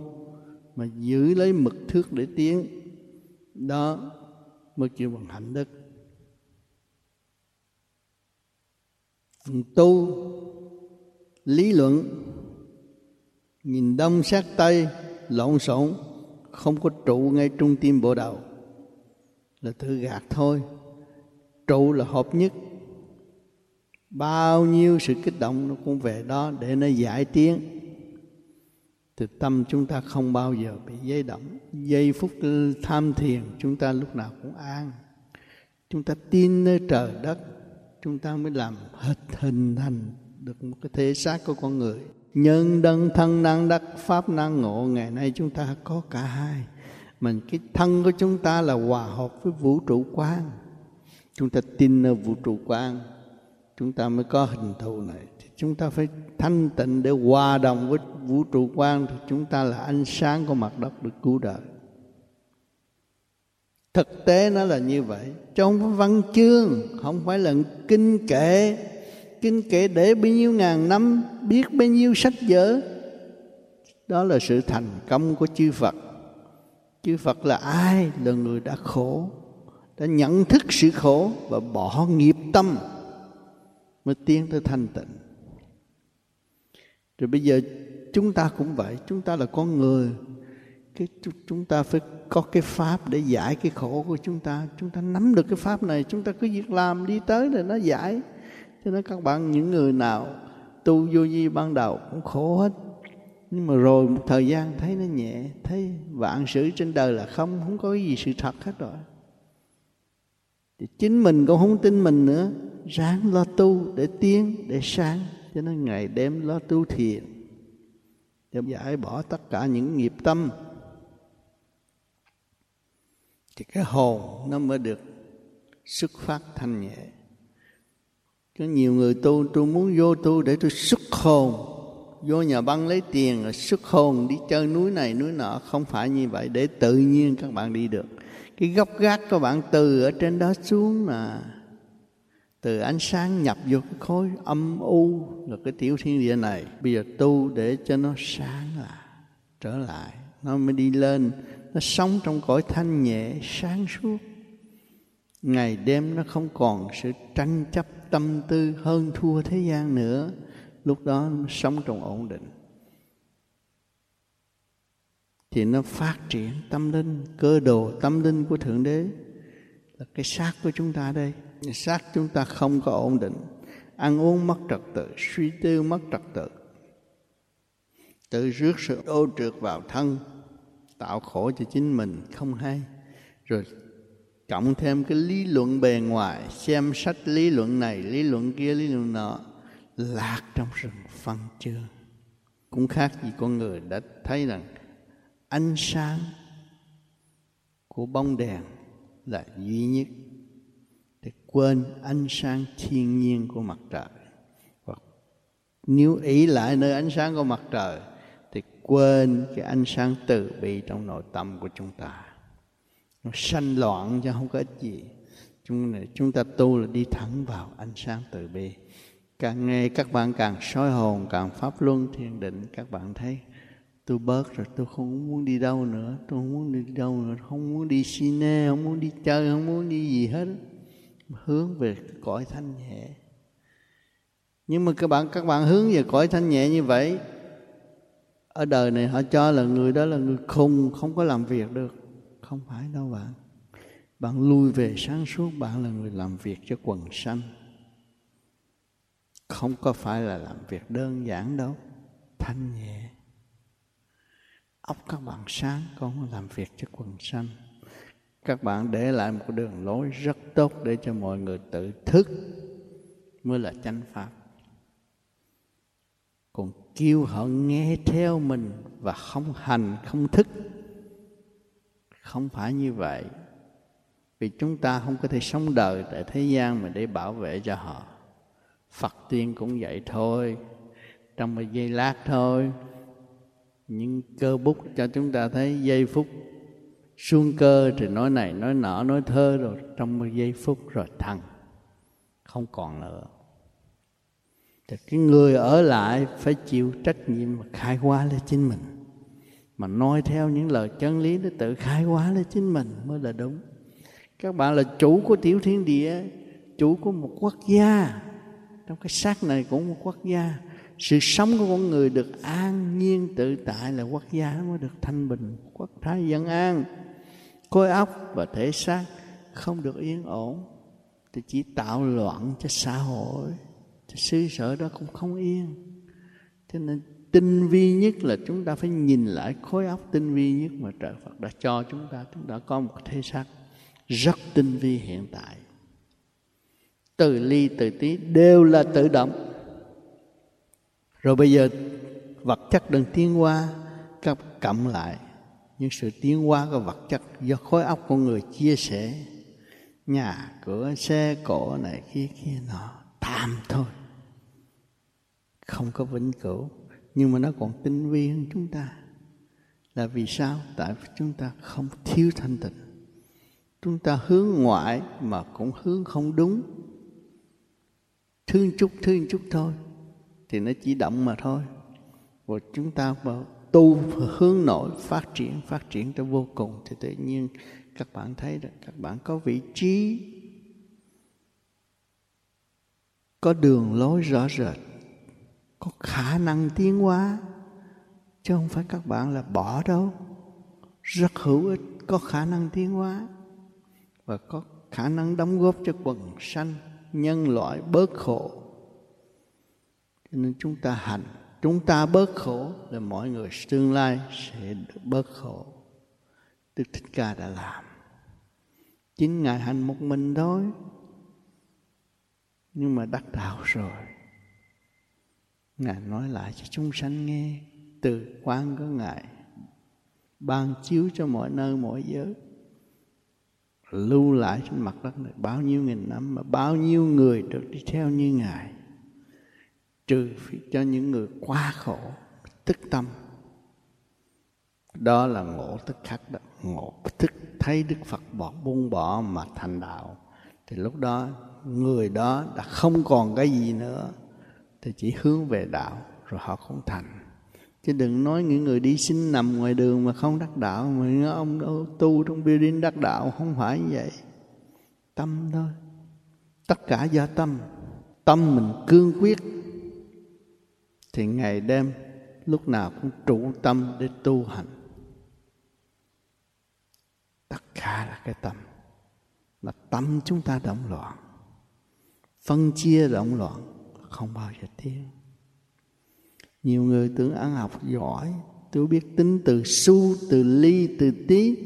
mà giữ lấy mực thước để tiến. Đó mới kêu bằng hạnh đức. Tu, lý luận nhìn đông sát tây, lộn xộn, không có trụ ngay trung tim bộ đầu là tự gạt thôi. Trụ là hợp nhất. Bao nhiêu sự kích động nó cũng về đó để nó giải tiến. Thì tâm chúng ta không bao giờ bị dây động. Giây phút tham thiền chúng ta lúc nào cũng an. Chúng ta tin nơi trời đất, chúng ta mới làm hết hình thành được một cái thể xác của con người. Nhân đơn thân năng đắc, pháp năng ngộ, ngày nay chúng ta có cả hai mình cái thân của chúng ta là hòa hợp với vũ trụ quan, chúng ta tin ở vũ trụ quan, chúng ta mới có hình thù này. Thì chúng ta phải thanh tịnh để hòa đồng với vũ trụ quan thì chúng ta là ánh sáng của mặt đất được cứu đời. Thực tế nó là như vậy. Trong văn chương không phải là kinh kệ. Kinh kệ để bao nhiêu ngàn năm biết bao nhiêu sách vở. Đó là sự thành công của chư Phật chư Phật là ai là người đã khổ, đã nhận thức sự khổ và bỏ nghiệp tâm mới tiến tới thanh tịnh. Rồi bây giờ chúng ta cũng vậy, chúng ta là con người. Cái chúng ta phải có cái pháp để giải cái khổ của chúng ta. Chúng ta nắm được cái pháp này, chúng ta cứ việc làm đi tới rồi nó giải. Cho nên các bạn, những người nào tu vô vi ban đầu cũng khổ hết nhưng mà rồi một thời gian thấy nó nhẹ, thấy vạn sự trên đời là không không có gì sự thật hết rồi. Thì chính mình cũng không tin mình nữa. Ráng lo tu để tiến, để sáng. Cho nên ngày đêm lo tu thiền. Để giải bỏ tất cả những nghiệp tâm. Thì cái hồn nó mới được xuất phát thanh nhẹ. Có nhiều người tu, tôi muốn vô tu để tôi xuất hồn vô nhà băng lấy tiền rồi xuất hồn đi chơi núi này núi nọ. Không phải như vậy, để tự nhiên các bạn đi được. Cái gốc gác các bạn từ ở trên đó xuống là từ ánh sáng nhập vô cái khối âm u là cái tiểu thiên địa này. Bây giờ tu để cho nó sáng là trở lại. Nó mới đi lên. Nó sống trong cõi thanh nhẹ, sáng suốt. Ngày đêm nó không còn sự tranh chấp tâm tư hơn thua thế gian nữa lúc đó nó sống trong ổn định. Thì nó phát triển tâm linh, cơ đồ tâm linh của thượng đế. Là cái xác của chúng ta đây. Xác chúng ta không có ổn định. Ăn uống mất trật tự, suy tư mất trật tự. Tự rước sự ô trượt vào thân, tạo khổ cho chính mình, không hay. Rồi cộng thêm cái lý luận bề ngoài, xem sách lý luận này, lý luận kia, lý luận nọ lạc trong rừng phân chưa cũng khác gì con người đã thấy rằng ánh sáng của bóng đèn là duy nhất. Để quên ánh sáng thiên nhiên của mặt trời. Hoặc nếu ý lại nơi ánh sáng của mặt trời, thì quên cái ánh sáng từ bi trong nội tâm của chúng ta. Nó sanh loạn chứ không có ích gì. Chúng chúng ta tu là đi thẳng vào ánh sáng từ bi càng nghe các bạn càng soi hồn, càng pháp luân thiền định. Các bạn thấy, tôi bớt rồi, tôi không muốn đi đâu nữa. Tôi không muốn đi đâu nữa. Không muốn đi cine không muốn đi chơi, không muốn đi gì hết. Hướng về cõi thanh nhẹ. Nhưng mà các bạn các bạn hướng về cõi thanh nhẹ như vậy, ở đời này họ cho là người đó là người khùng, không có làm việc được. Không phải đâu bạn. Bạn lui về sáng suốt, bạn là người làm việc cho quần sanh không có phải là làm việc đơn giản đâu. Thanh nhẹ. Óc các bạn sáng, con làm việc cho quần sanh. Các bạn để lại một đường lối rất tốt để cho mọi người tự thức mới là chánh pháp. Còn kêu họ nghe theo mình và không hành, không thức. Không phải như vậy. Vì chúng ta không có thể sống đời tại thế gian mà để bảo vệ cho họ phật tiên cũng vậy thôi. Trong một giây lát thôi, những cơ bút cho chúng ta thấy giây phút xuân cơ thì nói này, nói nọ, nói thơ rồi. Trong một giây phút rồi thăng không còn nữa. Thì cái người ở lại phải chịu trách nhiệm mà khai hóa lên chính mình. Mà nói theo những lời chân lý để tự khai hóa lên chính mình mới là đúng. Các bạn là chủ của tiểu thiên địa, chủ của một quốc gia trong cái xác này cũng một quốc gia, sự sống của con người được an nhiên tự tại là quốc gia mới được thanh bình, quốc thái dân an. Khối óc và thể xác không được yên ổn, thì chỉ tạo loạn cho xã hội, cho xứ sở đó cũng không yên. Cho nên tinh vi nhất là chúng ta phải nhìn lại khối óc tinh vi nhất mà trời Phật đã cho chúng ta. Chúng ta có một thể xác rất tinh vi hiện tại từ ly từ tí đều là tự động. Rồi bây giờ vật chất đang tiến hóa, các cộng lại những sự tiến hóa của vật chất do khối óc con người chia sẻ. Nhà cửa, xe cổ này, kia kia nọ, tạm thôi. Không có vĩnh cửu. Nhưng mà nó còn tinh vi hơn chúng ta. Là vì sao? Tại vì chúng ta không thiếu thanh tịnh. Chúng ta hướng ngoại mà cũng hướng không đúng thương chút thương chút thôi. Thì nó chỉ động mà thôi. Và chúng ta vào tu hướng nội, phát triển phát triển tới vô cùng. Thì tự nhiên các bạn thấy đó, các bạn có vị trí, có đường lối rõ rệt, có khả năng tiến hóa. Chứ không phải các bạn là bỏ đâu. Rất hữu ích, có khả năng tiến hóa. Và có khả năng đóng góp cho quần sanh nhân loại bớt khổ. Cho nên chúng ta hành, chúng ta bớt khổ là mọi người tương lai sẽ được bớt khổ. Đức thích ca đã làm. Chính ngài hành một mình thôi. Nhưng mà đắc đạo rồi. Ngài nói lại cho chúng sanh nghe từ quan của ngài, ban chiếu cho mọi nơi, mọi giới lưu lại trên mặt đất này. Bao nhiêu nghìn năm mà bao nhiêu người được đi theo như ngài. Trừ cho những người quá khổ, tức tâm. Đó là ngộ tức khắc đó. Ngộ tức thấy đức phật bỏ, buông bỏ mà thành đạo. Thì lúc đó, người đó đã không còn cái gì nữa. Thì chỉ hướng về đạo, rồi họ không thành chứ đừng nói những người đi xin nằm ngoài đường mà không đắc đạo. Mà ông đâu tu trong building đắc đạo, không phải như vậy. Tâm thôi. Tất cả do tâm. Tâm mình cương quyết. Thì ngày đêm, lúc nào cũng trụ tâm để tu hành. Tất cả là cái tâm. Là tâm chúng ta động loạn. Phân chia động loạn, không bao giờ tiến nhiều người tưởng ăn học giỏi, tôi biết tính từ xu từ ly, từ tí,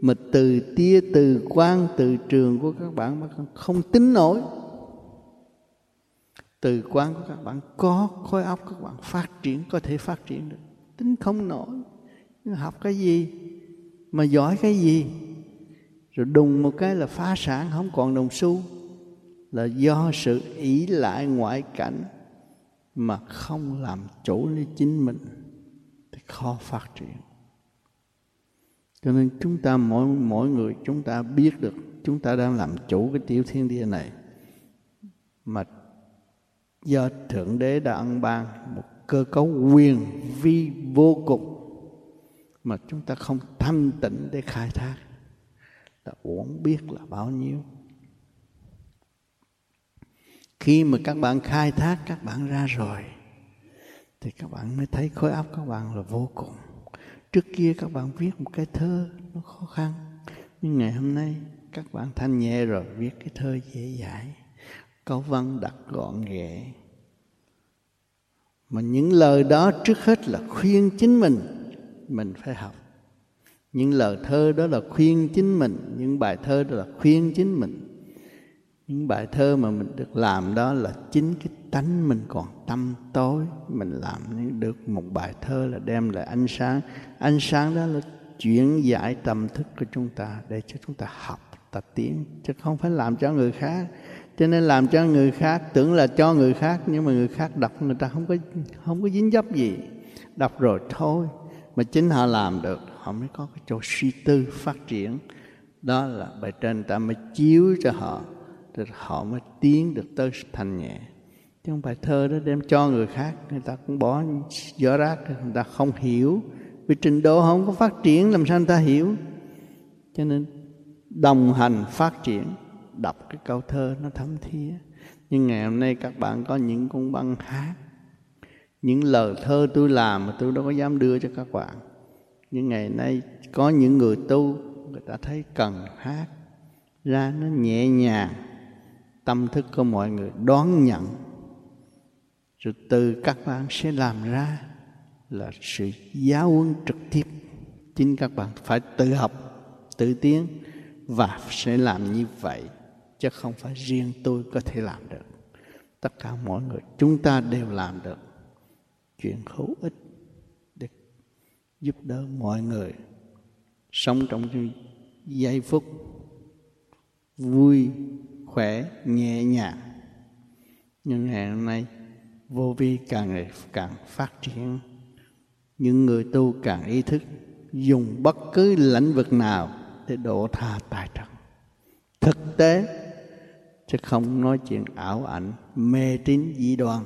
mà từ tia, từ quan từ trường của các bạn mà không tính nổi. Từ quan của các bạn có, khối óc các bạn phát triển, có thể phát triển được. Tính không nổi. Nhưng học cái gì? Mà giỏi cái gì? Rồi đùng một cái là phá sản, không còn đồng xu. Là do sự ỷ lại ngoại cảnh mà không làm chủ lấy chính mình thì khó phát triển. Cho nên chúng ta mỗi mỗi người chúng ta biết được, chúng ta đang làm chủ cái tiểu thiên địa này mà do thượng đế đã ân ban, một cơ cấu quyền vi vô cùng mà chúng ta không thanh tịnh để khai thác. Là uổng biết là bao nhiêu khi mà các bạn khai thác, các bạn ra rồi, thì các bạn mới thấy khối óc các bạn là vô cùng. Trước kia các bạn viết một cái thơ, nó khó khăn. Nhưng ngày hôm nay, các bạn thanh nhẹ rồi, viết cái thơ dễ dãi. Câu văn đặt gọn ghẹ mà những lời đó trước hết là khuyên chính mình mình phải học. Những lời thơ đó là khuyên chính mình, những bài thơ đó là khuyên chính mình những bài thơ mà mình được làm đó là chính cái tánh mình còn tâm tối. Mình làm được một bài thơ là đem lại ánh sáng. Ánh sáng đó là chuyển giải tâm thức của chúng ta để cho chúng ta học, ta tiến, chứ không phải làm cho người khác. Cho nên làm cho người khác, tưởng là cho người khác, nhưng mà người khác đọc người ta không có không có dính dấp gì. Đọc rồi thôi, mà chính họ làm được, họ mới có cái chỗ suy tư phát triển. Đó là bài trên ta mới chiếu cho họ thì họ mới tiến được tới thành nhẹ. Chứ không bài thơ đó đem cho người khác, người ta cũng bỏ gió rác, người ta không hiểu. Vì trình độ không có phát triển, làm sao người ta hiểu? Cho nên đồng hành phát triển, đọc cái câu thơ nó thấm thía. Nhưng ngày hôm nay các bạn có những con băng hát những lời thơ tôi làm mà tôi đâu có dám đưa cho các bạn. Nhưng ngày nay có những người tu, người ta thấy cần hát. Ra nó nhẹ nhàng tâm thức của mọi người đón nhận. Rồi từ các bạn sẽ làm ra là sự giáo huấn trực tiếp. Chính các bạn phải tự học, tự tiến và sẽ làm như vậy, chứ không phải riêng tôi có thể làm được. Tất cả mọi người, chúng ta đều làm được. Chuyện hữu ích để giúp đỡ mọi người sống trong giây phút vui khỏe, nhẹ nhàng. Nhưng ngày hôm nay, vô vi càng ngày càng phát triển. Những người tu càng ý thức, dùng bất cứ lĩnh vực nào để độ tha tài trần. Thực tế, chứ không nói chuyện ảo ảnh, mê tín dị đoan.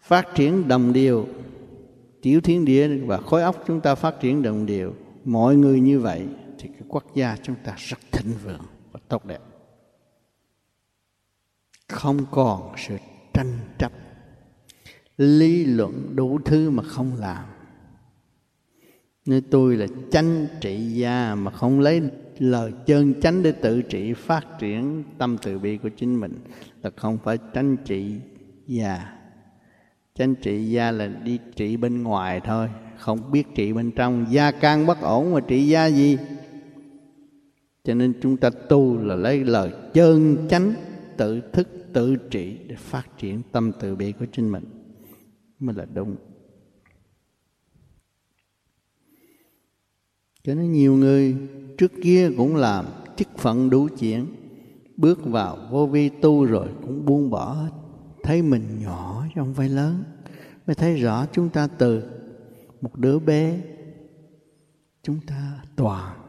Phát triển đồng điều, tiểu thiên địa và khối óc chúng ta phát triển đồng điều. Mọi người như vậy thì cái quốc gia chúng ta rất thịnh vượng và tốt đẹp. Không còn sự tranh chấp, lý luận đủ thứ mà không làm. Nếu tôi là chánh trị gia mà không lấy lời chân chánh để tự trị, phát triển tâm từ bi của chính mình, là không phải chánh trị gia. Chánh trị gia là đi trị bên ngoài thôi, không biết trị bên trong. Gia can bất ổn mà trị gia gì? Cho nên chúng ta tu là lấy lời chân chánh, tự thức, tự trị để phát triển tâm từ bi của chính mình. Mới là đúng. Cho nên nhiều người trước kia cũng làm chức phận đủ chuyện, bước vào vô vi tu rồi cũng buông bỏ hết. Thấy mình nhỏ chứ không phải lớn, mới thấy rõ chúng ta từ một đứa bé, chúng ta toàn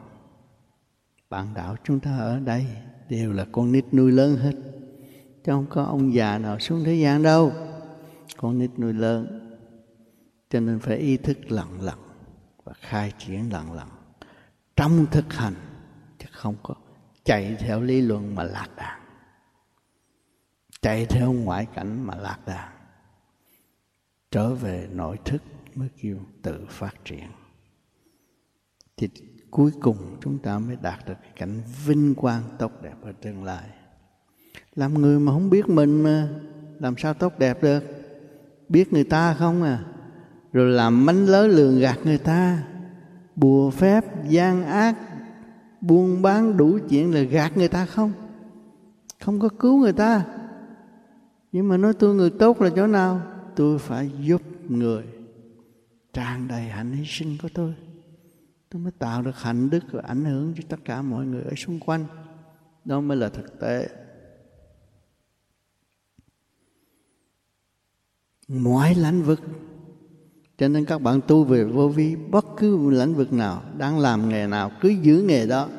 bạn đạo chúng ta ở đây đều là con nít nuôi lớn hết. Chứ không có ông già nào xuống thế gian đâu. Con nít nuôi lớn. Cho nên phải ý thức lặng lặng và khai triển lặng lặng. Trong thực hành, chứ không có chạy theo lý luận mà lạc đàn. Chạy theo ngoại cảnh mà lạc đàn. Trở về nội thức mới kêu tự phát triển. Thì cuối cùng chúng ta mới đạt được cái cảnh vinh quang tốt đẹp ở tương lai. Làm người mà không biết mình mà làm sao tốt đẹp được? Biết người ta không à? Rồi làm mánh lớ lường gạt người ta. Bùa phép, gian ác, buôn bán đủ chuyện là gạt người ta không? Không có cứu người ta. Nhưng mà nói tôi người tốt là chỗ nào? Tôi phải giúp người. Tràn đầy hạnh hy sinh của tôi tôi mới tạo được hạnh đức và ảnh hưởng cho tất cả mọi người ở xung quanh. Đó mới là thực tế. Mọi lĩnh vực. Cho nên các bạn tu về vô vi, bất cứ lĩnh vực nào, đang làm nghề nào, cứ giữ nghề đó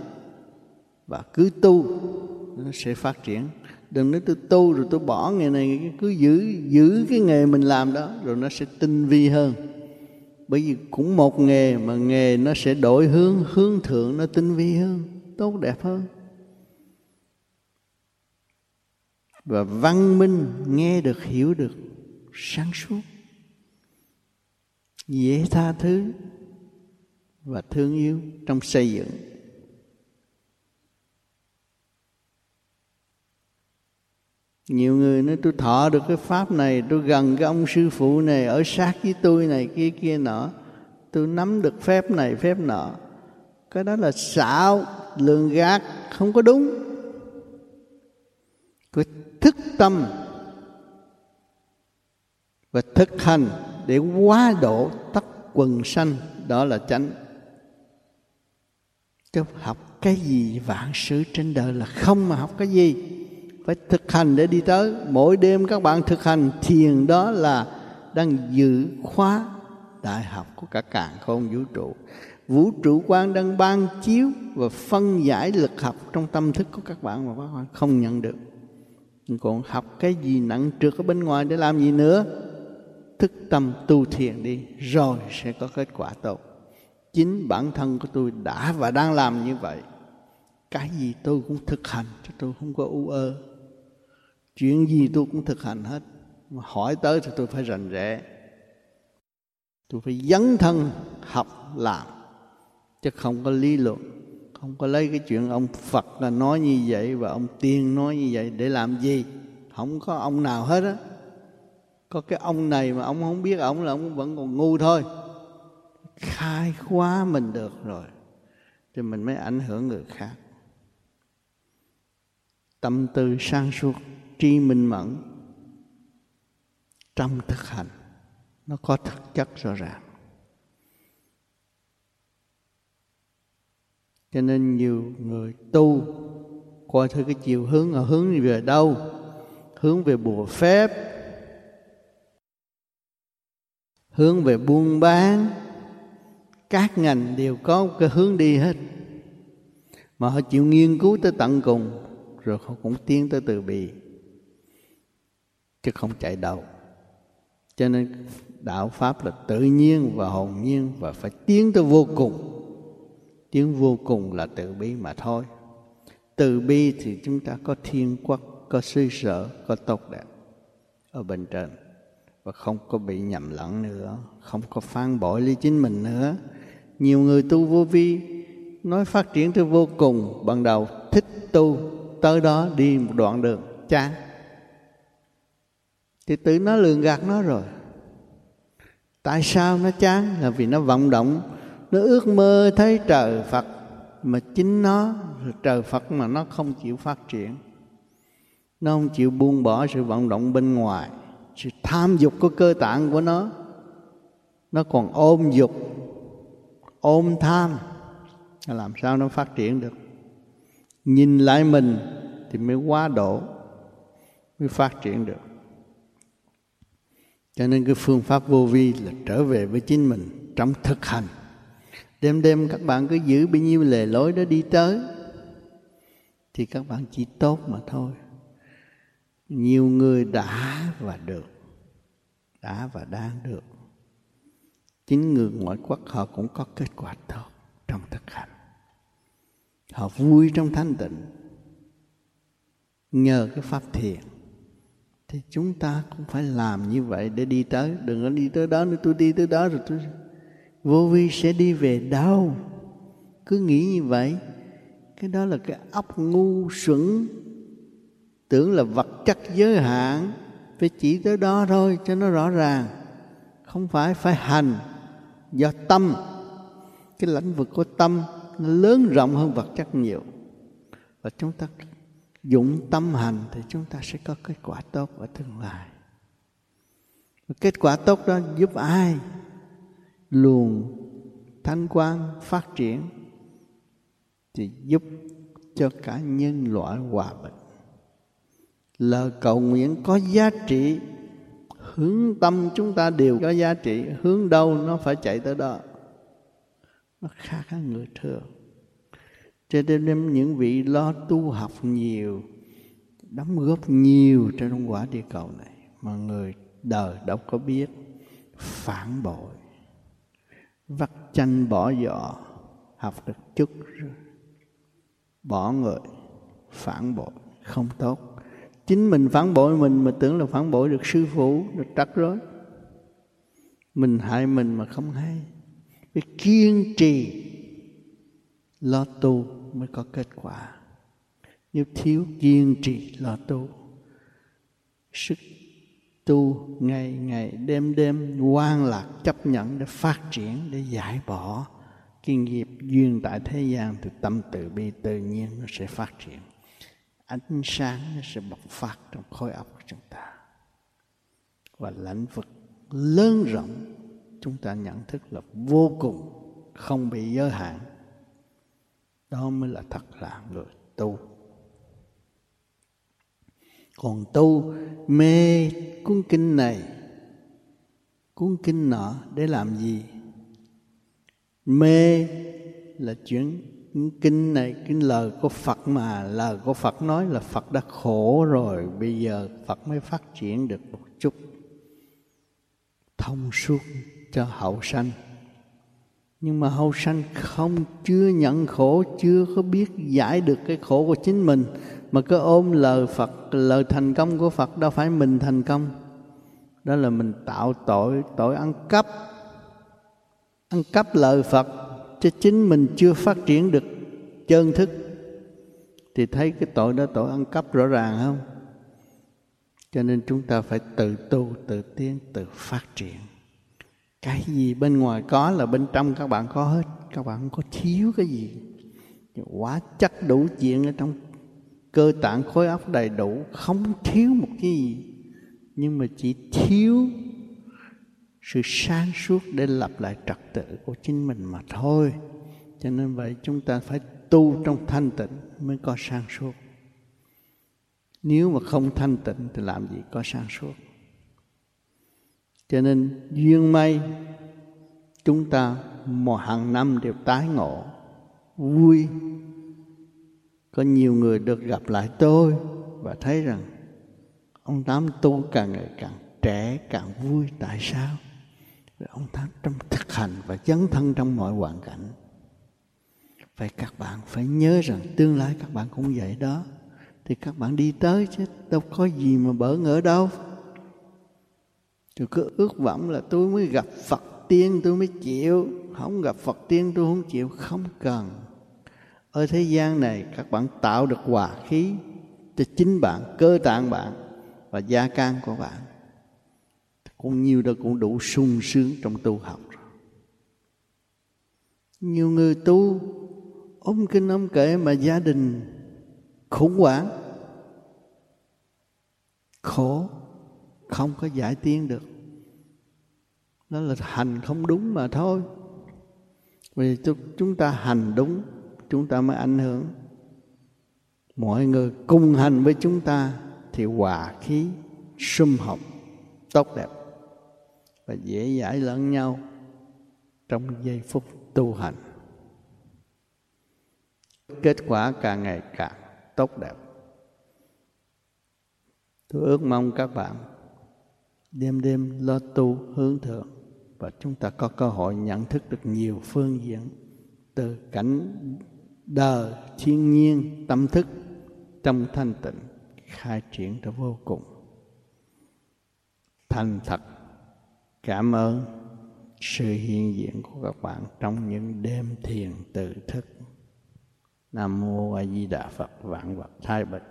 và cứ tu, nó sẽ phát triển. Đừng nói tôi tu rồi tôi bỏ nghề này cứ giữ giữ cái nghề mình làm đó, rồi nó sẽ tinh vi hơn bởi vì cũng một nghề mà nghề nó sẽ đổi hướng hướng thượng nó tinh vi hơn, tốt đẹp hơn. Và văn minh nghe được, hiểu được, sáng suốt. Dễ tha thứ và thương yêu trong xây dựng. Nhiều người nói, tôi thọ được cái pháp này, tôi gần cái ông sư phụ này, ở sát với tôi này, kia kia nọ. Tôi nắm được phép này, phép nọ. Cái đó là xạo, lường gạt, không có đúng. Cứ thức tâm và thực hành để quá độ tất quần sanh, đó là chánh. Chứ học cái gì vạn sự trên đời là không mà học cái gì phải thực hành để đi tới. Mỗi đêm các bạn thực hành thiền đó là đang giữ khóa đại học của cả càng không vũ trụ. Vũ trụ quan đang ban chiếu và phân giải lực học trong tâm thức của các bạn mà các bạn không nhận được. Còn học cái gì nặng trượt ở bên ngoài để làm gì nữa? Thức tâm tu thiền đi, rồi sẽ có kết quả tốt. Chính bản thân của tôi đã và đang làm như vậy. Cái gì tôi cũng thực hành cho tôi không có u ơ chuyện gì tôi cũng thực hành hết. Mà hỏi tới thì tôi phải rành rẽ. Tôi phải dấn thân, học, làm. Chứ không có lý luận, không có lấy cái chuyện ông Phật là nói như vậy và ông Tiên nói như vậy để làm gì. Không có ông nào hết á. Có cái ông này mà ông không biết ông là ông vẫn còn ngu thôi. Khai khóa mình được rồi, thì mình mới ảnh hưởng người khác. Tâm tư sang suốt tri minh mẫn. Trong thực hành, nó có thực chất rõ ràng. Cho nên nhiều người tu, coi thử cái chiều hướng ở hướng về đâu? Hướng về bùa phép. Hướng về buôn bán. Các ngành đều có cái hướng đi hết. Mà họ chịu nghiên cứu tới tận cùng, rồi họ cũng tiến tới từ bi chứ không chạy đầu cho nên đạo pháp là tự nhiên và hồn nhiên và phải tiến tới vô cùng. Tiến vô cùng là từ bi mà thôi. Từ bi thì chúng ta có thiên quốc, có suy sở, có tốt đẹp ở bên trên. Và không có bị nhầm lẫn nữa, không có phán bội lý chính mình nữa. Nhiều người tu vô vi, nói phát triển tới vô cùng, ban đầu thích tu, tới đó đi một đoạn đường, chán thì tự nó lường gạt nó rồi. Tại sao nó chán? Là vì nó vọng động. Nó ước mơ thấy trời phật mà chính nó, trời phật mà nó không chịu phát triển. Nó không chịu buông bỏ sự vọng động bên ngoài. Sự tham dục của cơ tạng của nó nó còn ôm dục, ôm tham. Làm sao nó phát triển được? Nhìn lại mình thì mới quá độ, mới phát triển được cho nên cái phương pháp vô vi là trở về với chính mình trong thực hành. Đêm đêm các bạn cứ giữ bao nhiêu lề lối đó đi tới, thì các bạn chỉ tốt mà thôi. Nhiều người đã và được, đã và đang được. Chính người ngoại quốc họ cũng có kết quả tốt trong thực hành. Họ vui trong thanh tịnh, nhờ cái pháp thiền thì chúng ta cũng phải làm như vậy để đi tới. Đừng có đi tới đó nữa, tôi đi tới đó rồi tôi vô vi sẽ đi về đâu? Cứ nghĩ như vậy. Cái đó là cái óc ngu xuẩn, tưởng là vật chất giới hạn. Phải chỉ tới đó thôi cho nó rõ ràng. Không phải phải hành do tâm. Cái lĩnh vực của tâm nó lớn rộng hơn vật chất nhiều. Và chúng ta dụng tâm hành thì chúng ta sẽ có kết quả tốt ở tương lai. Kết quả tốt đó giúp ai? Luồng thanh quan phát triển thì giúp cho cả nhân loại hòa bình. Lời cầu nguyện có giá trị, hướng tâm chúng ta đều có giá trị, hướng đâu nó phải chạy tới đó. Nó khác hơn người thường cho nên những vị lo tu học nhiều, đóng góp nhiều trong quả địa cầu này, mà người đời đâu có biết, phản bội, vắt chanh bỏ giỏ, học được chút rồi, bỏ người, phản bội, không tốt. Chính mình phản bội mình mà tưởng là phản bội được sư phụ, được trắc rối. Mình hại mình mà không hay. Phải kiên trì lo tu mới có kết quả. Nếu thiếu kiên trì lo tu, sức tu ngày ngày, đêm đêm quan lạc, chấp nhận để phát triển, để giải bỏ cái nghiệp duyên tại thế gian, thì tâm từ bi tự nhiên nó sẽ phát triển. Ánh sáng nó sẽ bộc phát trong khối óc của chúng ta. Và lãnh vực lớn rộng, chúng ta nhận thức là vô cùng không bị giới hạn đó mới là thật là người tu. Còn tu mê cuốn kinh này, cuốn kinh nọ để làm gì? Mê là chuyện kinh này, kinh lời của Phật mà, lời của Phật nói là Phật đã khổ rồi, bây giờ Phật mới phát triển được một chút. Thông suốt cho hậu sanh nhưng mà hậu sanh không, chưa nhận khổ, chưa có biết giải được cái khổ của chính mình, mà cứ ôm lời Phật, lời thành công của Phật, đâu phải mình thành công. Đó là mình tạo tội tội ăn cắp ăn cắp lời Phật, cho chính mình chưa phát triển được chân thức. Thì thấy cái tội đó, tội ăn cắp rõ ràng, không? Cho nên chúng ta phải tự tu, tự tiến, tự phát triển cái gì bên ngoài có là bên trong, các bạn có hết. Các bạn không có thiếu cái gì. Quá chắc đủ chuyện ở trong cơ tạng khối óc đầy đủ, không thiếu một cái gì. Nhưng mà chỉ thiếu sự sáng suốt để lập lại trật tự của chính mình mà thôi. Cho nên vậy chúng ta phải tu trong thanh tịnh mới có sáng suốt. Nếu mà không thanh tịnh thì làm gì có sáng suốt? Cho nên duyên may, chúng ta mỗi hàng năm đều tái ngộ, vui. Có nhiều người được gặp lại tôi và thấy rằng ông tám tu càng ngày càng trẻ, càng vui, tại sao? Vì ông tám trong thực hành và dấn thân trong mọi hoàn cảnh. Vậy các bạn phải nhớ rằng tương lai các bạn cũng vậy đó. Thì các bạn đi tới chứ, đâu có gì mà bỡ ngỡ đâu tôi cứ ước vọng là tôi mới gặp phật tiên, tôi mới chịu. Không gặp phật tiên, tôi không chịu. Không cần. Ở thế gian này, các bạn tạo được hòa khí cho chính bạn, cơ tạng bạn và gia can của bạn. Cũng nhiều đó cũng đủ sung sướng trong tu học rồi. Nhiều người tu, ôm kinh ôm kệ mà gia đình khủng hoảng, khổ không có giải tiến được. Đó là hành không đúng mà thôi. Vì chúng ta hành đúng, chúng ta mới ảnh hưởng. Mọi người cùng hành với chúng ta thì hòa khí, sum họp, tốt đẹp và dễ dãi lẫn nhau trong giây phút tu hành. Kết quả càng ngày càng tốt đẹp. Tôi ước mong các bạn đêm đêm lo tu hướng thượng. Và chúng ta có cơ hội nhận thức được nhiều phương diện từ cảnh đời, thiên nhiên, tâm thức trong thanh tịnh, khai triển ra vô cùng. Thành thật, cảm ơn sự hiện diện của các bạn trong những đêm thiền tự thức. Nam mô a di đà phật, vạn vật thái bình.